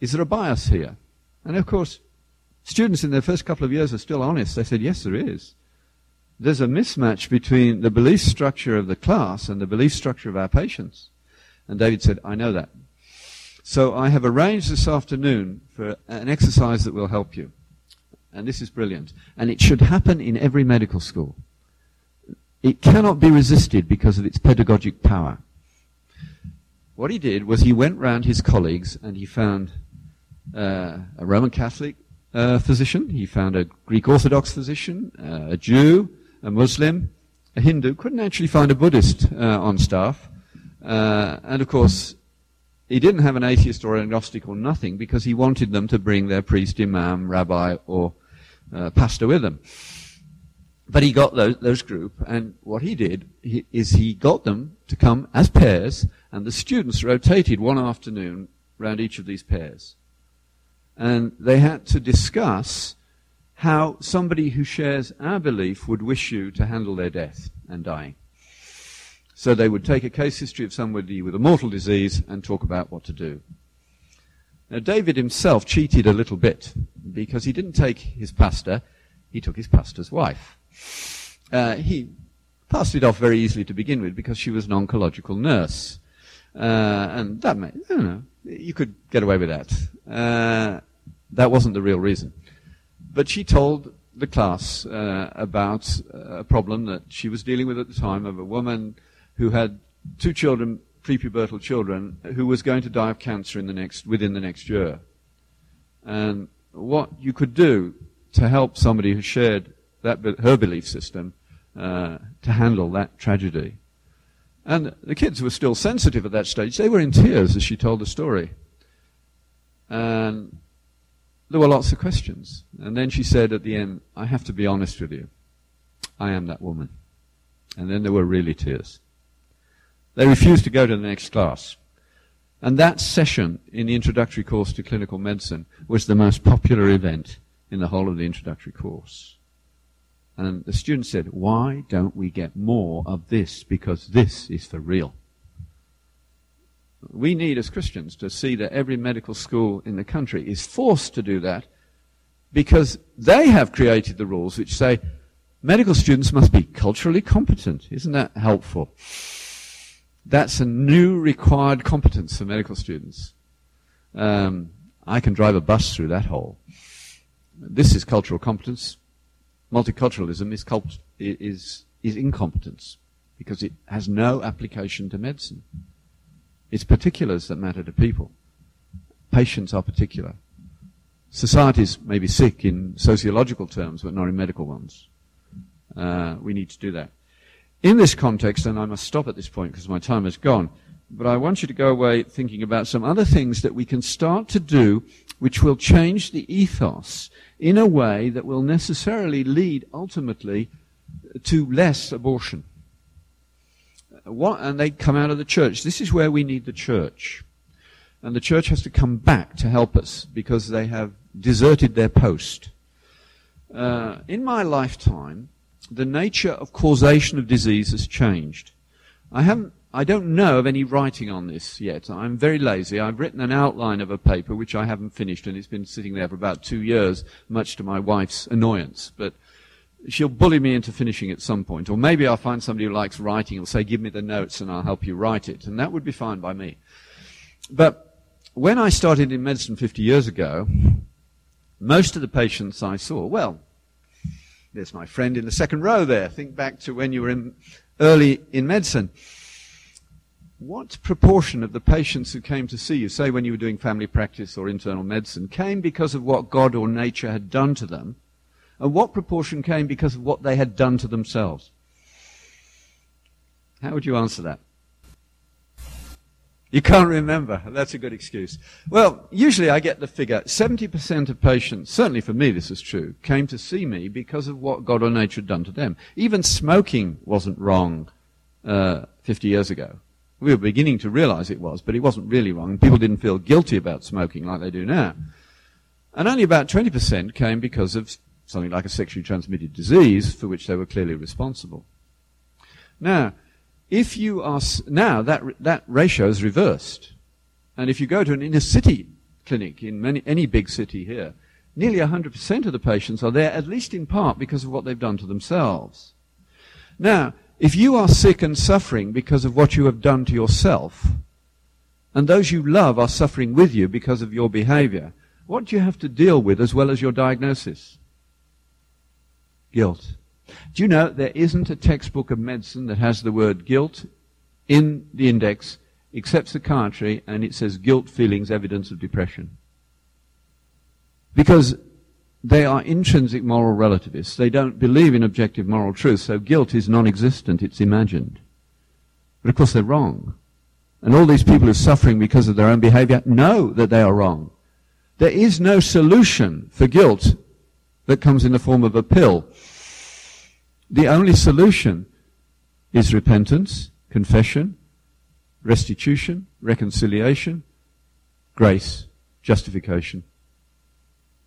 Is there a bias here? And of course, students in their first couple of years are still honest. They said, Yes, there is. There's a mismatch between the belief structure of the class and the belief structure of our patients. And David said, I know that. So I have arranged this afternoon for an exercise that will help you. And this is brilliant. And it should happen in every medical school. It cannot be resisted because of its pedagogic power. What he did was he went round his colleagues and he found uh, a Roman Catholic uh, physician, he found a Greek Orthodox physician, uh, a Jew, a Muslim, a Hindu. Couldn't actually find a Buddhist uh, on staff. Uh, and of course, he didn't have an atheist or an agnostic or nothing because he wanted them to bring their priest, imam, rabbi, or uh, pastor with them. But he got those, those group, and what he did he, is he got them to come as pairs, and the students rotated one afternoon around each of these pairs. And they had to discuss how somebody who shares our belief would wish you to handle their death and dying. So they would take a case history of somebody with a mortal disease and talk about what to do. Now, David himself cheated a little bit because he didn't take his pastor, he took his pastor's wife. Uh, he passed it off very easily to begin with because she was an oncological nurse. Uh, and that may, I don't know, you could get away with that. Uh, that wasn't the real reason. But she told the class uh, about a problem that she was dealing with at the time of a woman who had two children, prepubertal children, who was going to die of cancer in the next, within the next year. And what you could do to help somebody who shared that, her belief system uh, to handle that tragedy. And the kids were still sensitive at that stage. They were in tears as she told the story. And there were lots of questions. And then she said at the end, I have to be honest with you. I am that woman. And then there were really tears. They refused to go to the next class. And that session in the introductory course to clinical medicine was the most popular event in the whole of the introductory course. And the student said, why don't we get more of this? Because this is for real. We need as Christians to see that every medical school in the country is forced to do that because they have created the rules which say medical students must be culturally competent. Isn't that helpful? That's a new required competence for medical students. Um, I can drive a bus through that hole. This is cultural competence. Multiculturalism is, cult- is, is incompetence because it has no application to medicine. It's particulars that matter to people. Patients are particular. Societies may be sick in sociological terms, but not in medical ones. Uh, we need to do that. In this context, and I must stop at this point because my time is gone, but I want you to go away thinking about some other things that we can start to do which will change the ethos in a way that will necessarily lead ultimately to less abortion what, and they come out of the church. This is where we need the church. And the church has to come back to help us because they have deserted their post. Uh, in my lifetime, the nature of causation of disease has changed. I haven't, I don't know of any writing on this yet. I'm very lazy. I've written an outline of a paper which I haven't finished and it's been sitting there for about two years, much to my wife's annoyance. But she'll bully me into finishing at some point. Or maybe I'll find somebody who likes writing and say, give me the notes and I'll help you write it. And that would be fine by me. But when I started in medicine 50 years ago, most of the patients I saw, well, there's my friend in the second row there. Think back to when you were in, early in medicine. What proportion of the patients who came to see you, say when you were doing family practice or internal medicine, came because of what God or nature had done to them and what proportion came because of what they had done to themselves? How would you answer that? You can't remember. That's a good excuse. Well, usually I get the figure 70% of patients, certainly for me this is true, came to see me because of what God or nature had done to them. Even smoking wasn't wrong uh, 50 years ago. We were beginning to realize it was, but it wasn't really wrong. People didn't feel guilty about smoking like they do now. And only about 20% came because of something like a sexually transmitted disease for which they were clearly responsible. Now, if you are, now that, that ratio is reversed. And if you go to an inner city clinic in many, any big city here, nearly 100% of the patients are there, at least in part, because of what they've done to themselves. Now, if you are sick and suffering because of what you have done to yourself, and those you love are suffering with you because of your behavior, what do you have to deal with as well as your diagnosis? guilt. Do you know there isn't a textbook of medicine that has the word guilt in the index except psychiatry and it says guilt feelings evidence of depression? Because they are intrinsic moral relativists. They don't believe in objective moral truth, so guilt is non-existent, it's imagined. But of course they're wrong. And all these people who are suffering because of their own behavior know that they are wrong. There is no solution for guilt that comes in the form of a pill. The only solution is repentance, confession, restitution, reconciliation, grace, justification.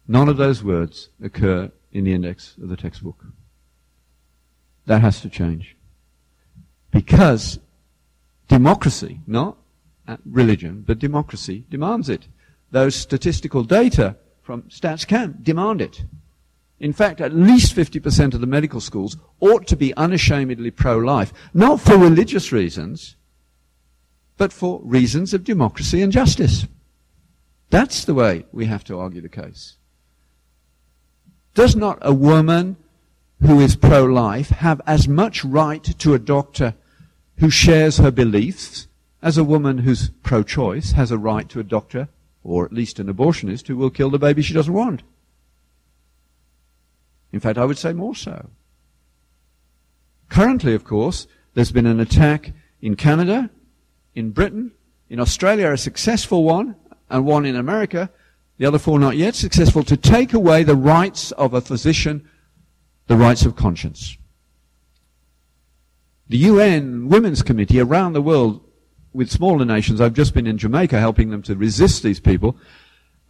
None of those words occur in the index of the textbook. That has to change. Because democracy, not religion, but democracy demands it. Those statistical data from StatsCan demand it. In fact, at least 50% of the medical schools ought to be unashamedly pro-life, not for religious reasons, but for reasons of democracy and justice. That's the way we have to argue the case. Does not a woman who is pro-life have as much right to a doctor who shares her beliefs as a woman who's pro-choice has a right to a doctor, or at least an abortionist, who will kill the baby she doesn't want? In fact, I would say more so. Currently, of course, there's been an attack in Canada, in Britain, in Australia, a successful one, and one in America, the other four not yet successful, to take away the rights of a physician, the rights of conscience. The UN Women's Committee around the world with smaller nations, I've just been in Jamaica helping them to resist these people,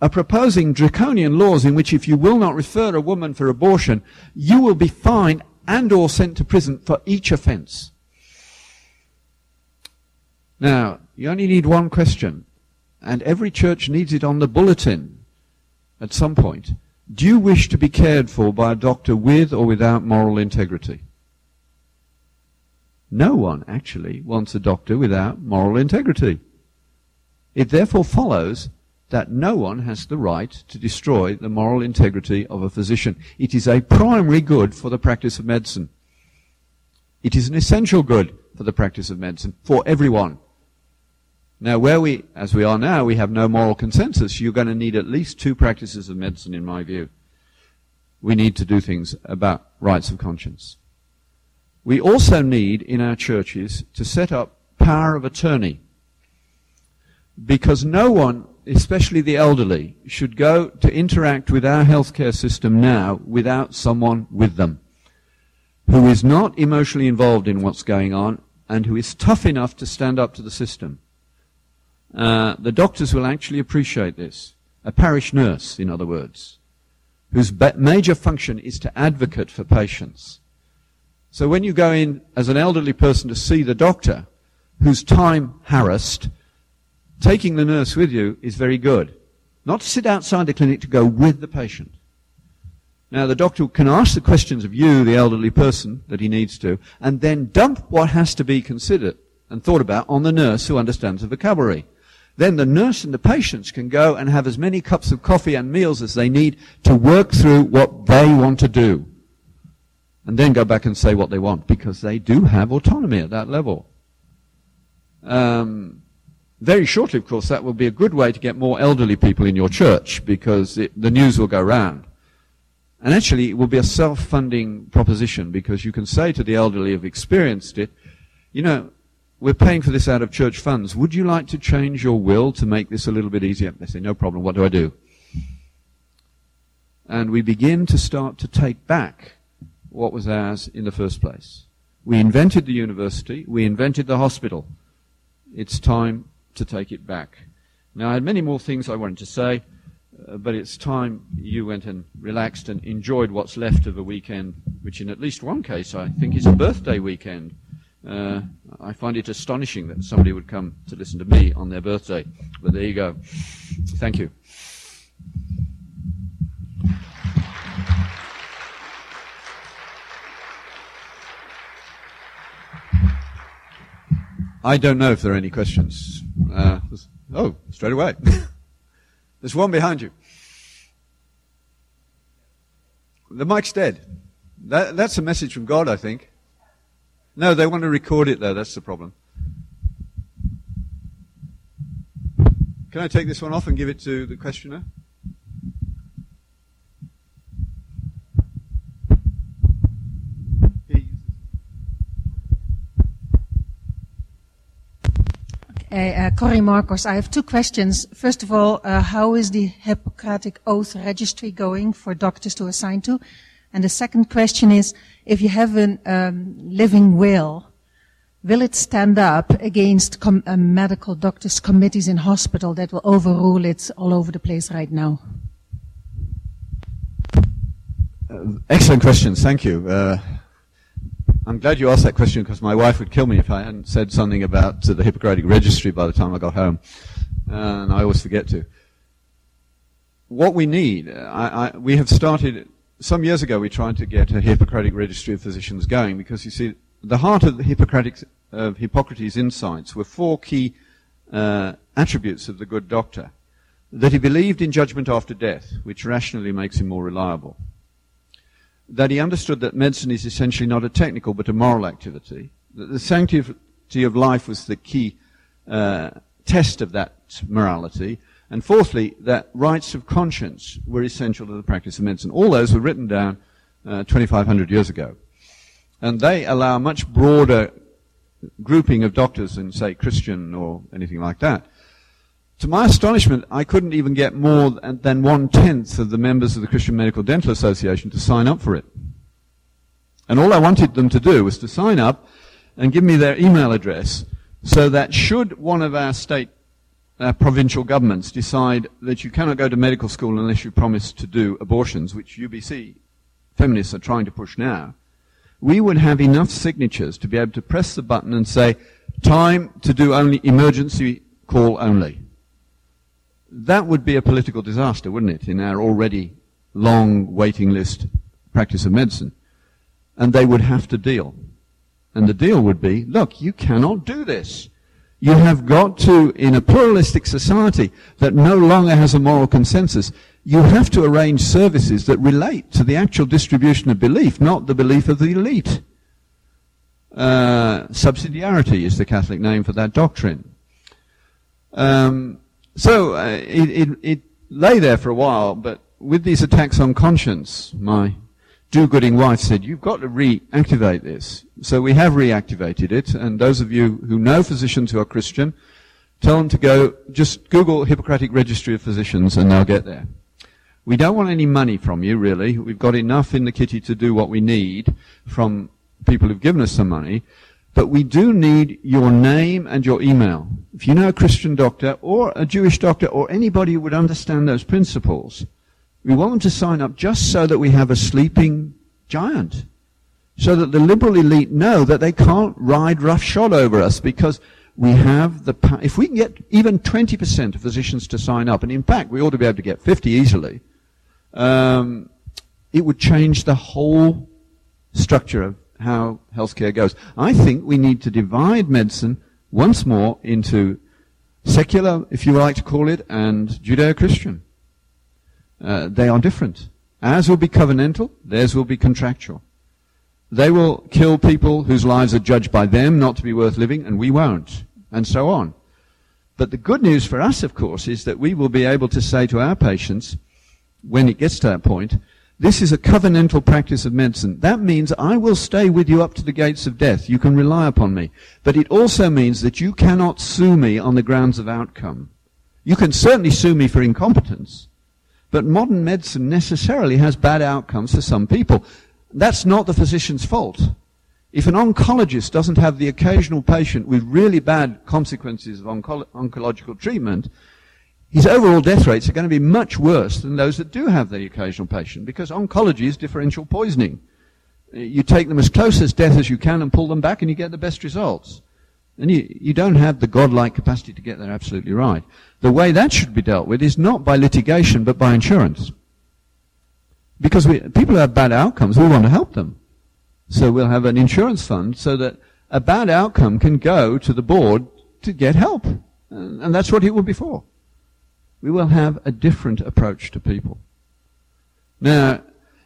are proposing draconian laws in which if you will not refer a woman for abortion, you will be fined and or sent to prison for each offense. Now, you only need one question, and every church needs it on the bulletin at some point. Do you wish to be cared for by a doctor with or without moral integrity? No one actually wants a doctor without moral integrity. It therefore follows that no one has the right to destroy the moral integrity of a physician. It is a primary good for the practice of medicine. It is an essential good for the practice of medicine for everyone. Now, where we, as we are now, we have no moral consensus, you're going to need at least two practices of medicine, in my view. We need to do things about rights of conscience. We also need, in our churches, to set up power of attorney. Because no one, especially the elderly, should go to interact with our healthcare system now without someone with them who is not emotionally involved in what's going on and who is tough enough to stand up to the system. Uh, the doctors will actually appreciate this. A parish nurse, in other words, whose major function is to advocate for patients. So when you go in as an elderly person to see the doctor, whose time harassed, taking the nurse with you is very good. Not to sit outside the clinic, to go with the patient. Now, the doctor can ask the questions of you, the elderly person, that he needs to, and then dump what has to be considered and thought about on the nurse who understands the vocabulary. Then the nurse and the patients can go and have as many cups of coffee and meals as they need to work through what they want to do. And then go back and say what they want, because they do have autonomy at that level. Um, very shortly, of course, that will be a good way to get more elderly people in your church, because it, the news will go round. And actually, it will be a self-funding proposition, because you can say to the elderly who've experienced it, you know, we're paying for this out of church funds. Would you like to change your will to make this a little bit easier? They say, no problem. What do I do? And we begin to start to take back what was ours in the first place. We invented the university. We invented the hospital. It's time to take it back. Now, I had many more things I wanted to say, uh, but it's time you went and relaxed and enjoyed what's left of a weekend, which in at least one case I think is a birthday weekend. Uh, I find it astonishing that somebody would come to listen to me on their birthday. But there you go. Thank you. I don't know if there are any questions. Uh, oh, straight away. There's one behind you. The mic's dead. That, that's a message from God, I think. No, they want to record it though. That's the problem. Can I take this one off and give it to the questioner? Uh, Corrie Marcos, I have two questions. First of all, uh, how is the Hippocratic Oath registry going for doctors to assign to? And the second question is, if you have a um, living will, will it stand up against com- uh, medical doctors' committees in hospital that will overrule it all over the place right now? Uh, excellent questions. Thank you. Uh, I'm glad you asked that question because my wife would kill me if I hadn't said something about uh, the Hippocratic Registry by the time I got home. and I always forget to. What we need, uh, I, I, we have started some years ago we tried to get a Hippocratic registry of physicians going because you see, the heart of the Hippocratic, of Hippocrates' insights were four key uh, attributes of the good doctor. That he believed in judgment after death, which rationally makes him more reliable. That he understood that medicine is essentially not a technical but a moral activity. That the sanctity of life was the key uh, test of that morality. And fourthly, that rights of conscience were essential to the practice of medicine. All those were written down uh, 2,500 years ago. And they allow a much broader grouping of doctors than, say, Christian or anything like that. To my astonishment, I couldn't even get more than one tenth of the members of the Christian Medical Dental Association to sign up for it. And all I wanted them to do was to sign up and give me their email address so that should one of our state uh, provincial governments decide that you cannot go to medical school unless you promise to do abortions, which UBC feminists are trying to push now, we would have enough signatures to be able to press the button and say, time to do only emergency call only. That would be a political disaster, wouldn't it, in our already long waiting list practice of medicine. And they would have to deal. And the deal would be, look, you cannot do this. You have got to, in a pluralistic society that no longer has a moral consensus, you have to arrange services that relate to the actual distribution of belief, not the belief of the elite. Uh, subsidiarity is the Catholic name for that doctrine. Um, so uh, it, it, it lay there for a while, but with these attacks on conscience, my do-gooding wife said, you've got to reactivate this. So we have reactivated it, and those of you who know physicians who are Christian, tell them to go, just Google Hippocratic Registry of Physicians and they'll get there. We don't want any money from you, really. We've got enough in the kitty to do what we need from people who've given us some money. But we do need your name and your email. If you know a Christian doctor or a Jewish doctor or anybody who would understand those principles, we want them to sign up just so that we have a sleeping giant. So that the liberal elite know that they can't ride roughshod over us because we have the, if we can get even 20% of physicians to sign up, and in fact we ought to be able to get 50 easily, um, it would change the whole structure of how healthcare goes. I think we need to divide medicine once more into secular, if you like to call it, and Judeo-Christian. Uh, they are different. Ours will be covenantal, theirs will be contractual. They will kill people whose lives are judged by them not to be worth living, and we won't, and so on. But the good news for us, of course, is that we will be able to say to our patients, when it gets to that point, this is a covenantal practice of medicine. That means I will stay with you up to the gates of death. You can rely upon me. But it also means that you cannot sue me on the grounds of outcome. You can certainly sue me for incompetence. But modern medicine necessarily has bad outcomes for some people. That's not the physician's fault. If an oncologist doesn't have the occasional patient with really bad consequences of onco- oncological treatment, his overall death rates are going to be much worse than those that do have the occasional patient because oncology is differential poisoning. You take them as close as death as you can and pull them back and you get the best results. And you, you don't have the godlike capacity to get there absolutely right. The way that should be dealt with is not by litigation, but by insurance. Because we, people who have bad outcomes, we want to help them. So we'll have an insurance fund so that a bad outcome can go to the board to get help. And that's what it will be for. We will have a different approach to people. Now,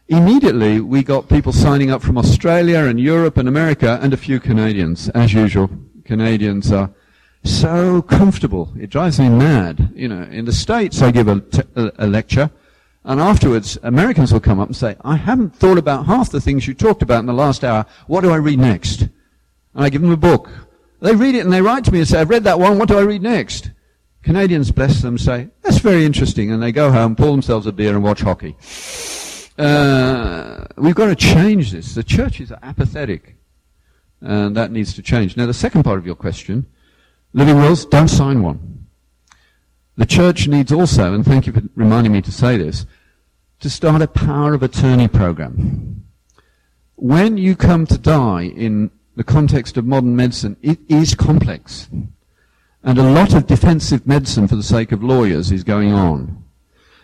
immediately we got people signing up from Australia and Europe and America and a few Canadians, as usual. Canadians are so comfortable. It drives me mad. You know, in the States, I give a, a lecture, and afterwards, Americans will come up and say, I haven't thought about half the things you talked about in the last hour. What do I read next? And I give them a book. They read it and they write to me and say, I've read that one. What do I read next? Canadians, bless them, say, that's very interesting. And they go home, pour themselves a beer and watch hockey. Uh, we've got to change this. The churches are apathetic. And that needs to change. Now, the second part of your question, living wills, don't sign one. The church needs also, and thank you for reminding me to say this, to start a power of attorney program. When you come to die in the context of modern medicine, it is complex. And a lot of defensive medicine for the sake of lawyers is going on.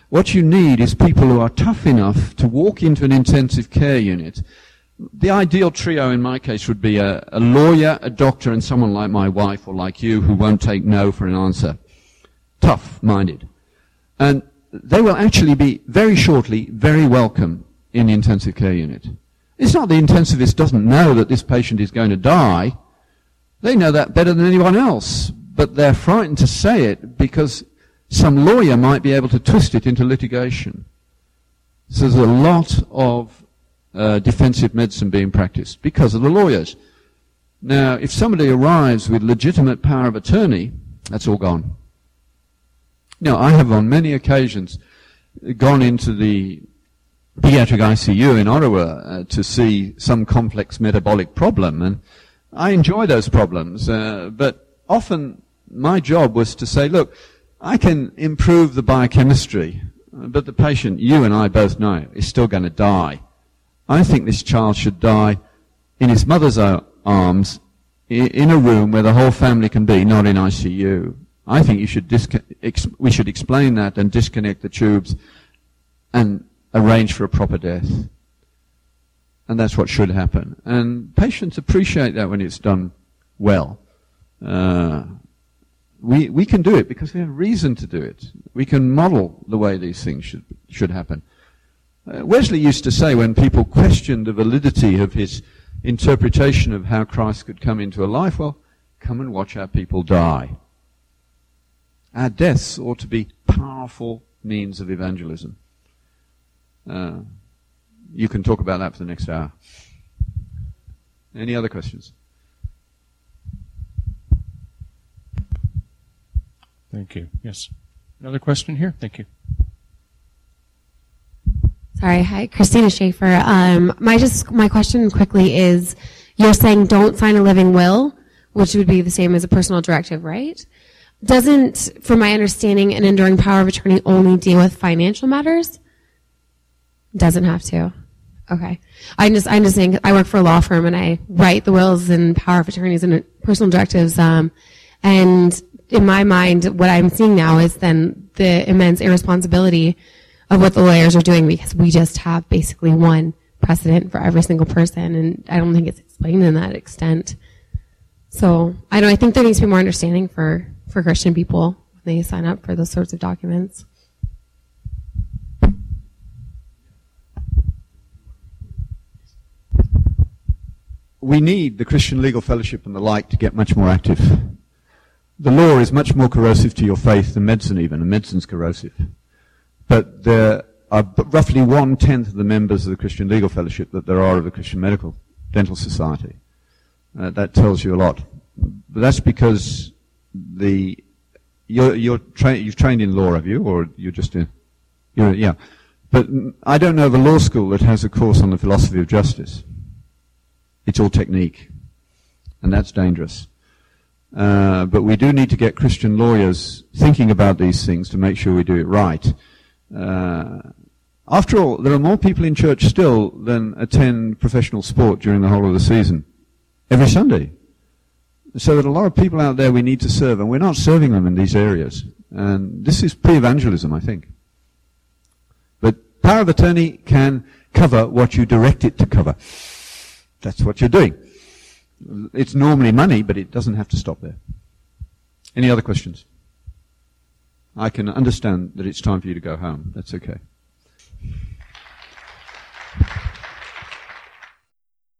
What you need is people who are tough enough to walk into an intensive care unit the ideal trio in my case would be a, a lawyer, a doctor, and someone like my wife or like you who won't take no for an answer. Tough-minded. And they will actually be very shortly very welcome in the intensive care unit. It's not the intensivist doesn't know that this patient is going to die. They know that better than anyone else, but they're frightened to say it because some lawyer might be able to twist it into litigation. So there's a lot of uh, defensive medicine being practiced because of the lawyers. Now, if somebody arrives with legitimate power of attorney, that's all gone. Now, I have on many occasions gone into the pediatric ICU in Ottawa uh, to see some complex metabolic problem, and I enjoy those problems, uh, but often my job was to say, look, I can improve the biochemistry, but the patient, you and I both know, is still going to die. I think this child should die in his mother's arms in a room where the whole family can be, not in ICU. I think you should ex- we should explain that and disconnect the tubes and arrange for a proper death. And that's what should happen. And patients appreciate that when it's done well. Uh, we, we can do it because we have reason to do it. We can model the way these things should, should happen. Uh, Wesley used to say when people questioned the validity of his interpretation of how Christ could come into a life, well, come and watch our people die. Our deaths ought to be powerful means of evangelism. Uh, you can talk about that for the next hour. Any other questions? Thank you. Yes. Another question here? Thank you. Sorry, hi, Christina Schaefer. Um, my just my question quickly is, you're saying don't sign a living will, which would be the same as a personal directive, right? Doesn't, from my understanding, an enduring power of attorney only deal with financial matters? Doesn't have to. Okay. I'm just, I'm just saying, I work for a law firm and I write the wills and power of attorneys and personal directives. Um, and in my mind, what I'm seeing now is then the immense irresponsibility of what the lawyers are doing because we just have basically one precedent for every single person, and I don't think it's explained in that extent. So I don't. I think there needs to be more understanding for for Christian people when they sign up for those sorts of documents. We need the Christian Legal Fellowship and the like to get much more active. The law is much more corrosive to your faith than medicine even, and medicine's corrosive. But there are roughly one tenth of the members of the Christian Legal Fellowship that there are of the Christian Medical Dental Society. Uh, that tells you a lot. But that's because the you're, you're tra- you've trained in law, have you, or you're just in? You're, yeah. But I don't know of a law school that has a course on the philosophy of justice. It's all technique, and that's dangerous. Uh, but we do need to get Christian lawyers thinking about these things to make sure we do it right. Uh, after all, there are more people in church still than attend professional sport during the whole of the season. Every Sunday. So there are a lot of people out there we need to serve, and we're not serving them in these areas. And this is pre-evangelism, I think. But power of attorney can cover what you direct it to cover. That's what you're doing. It's normally money, but it doesn't have to stop there. Any other questions? I can understand that it's time for you to go home. That's okay.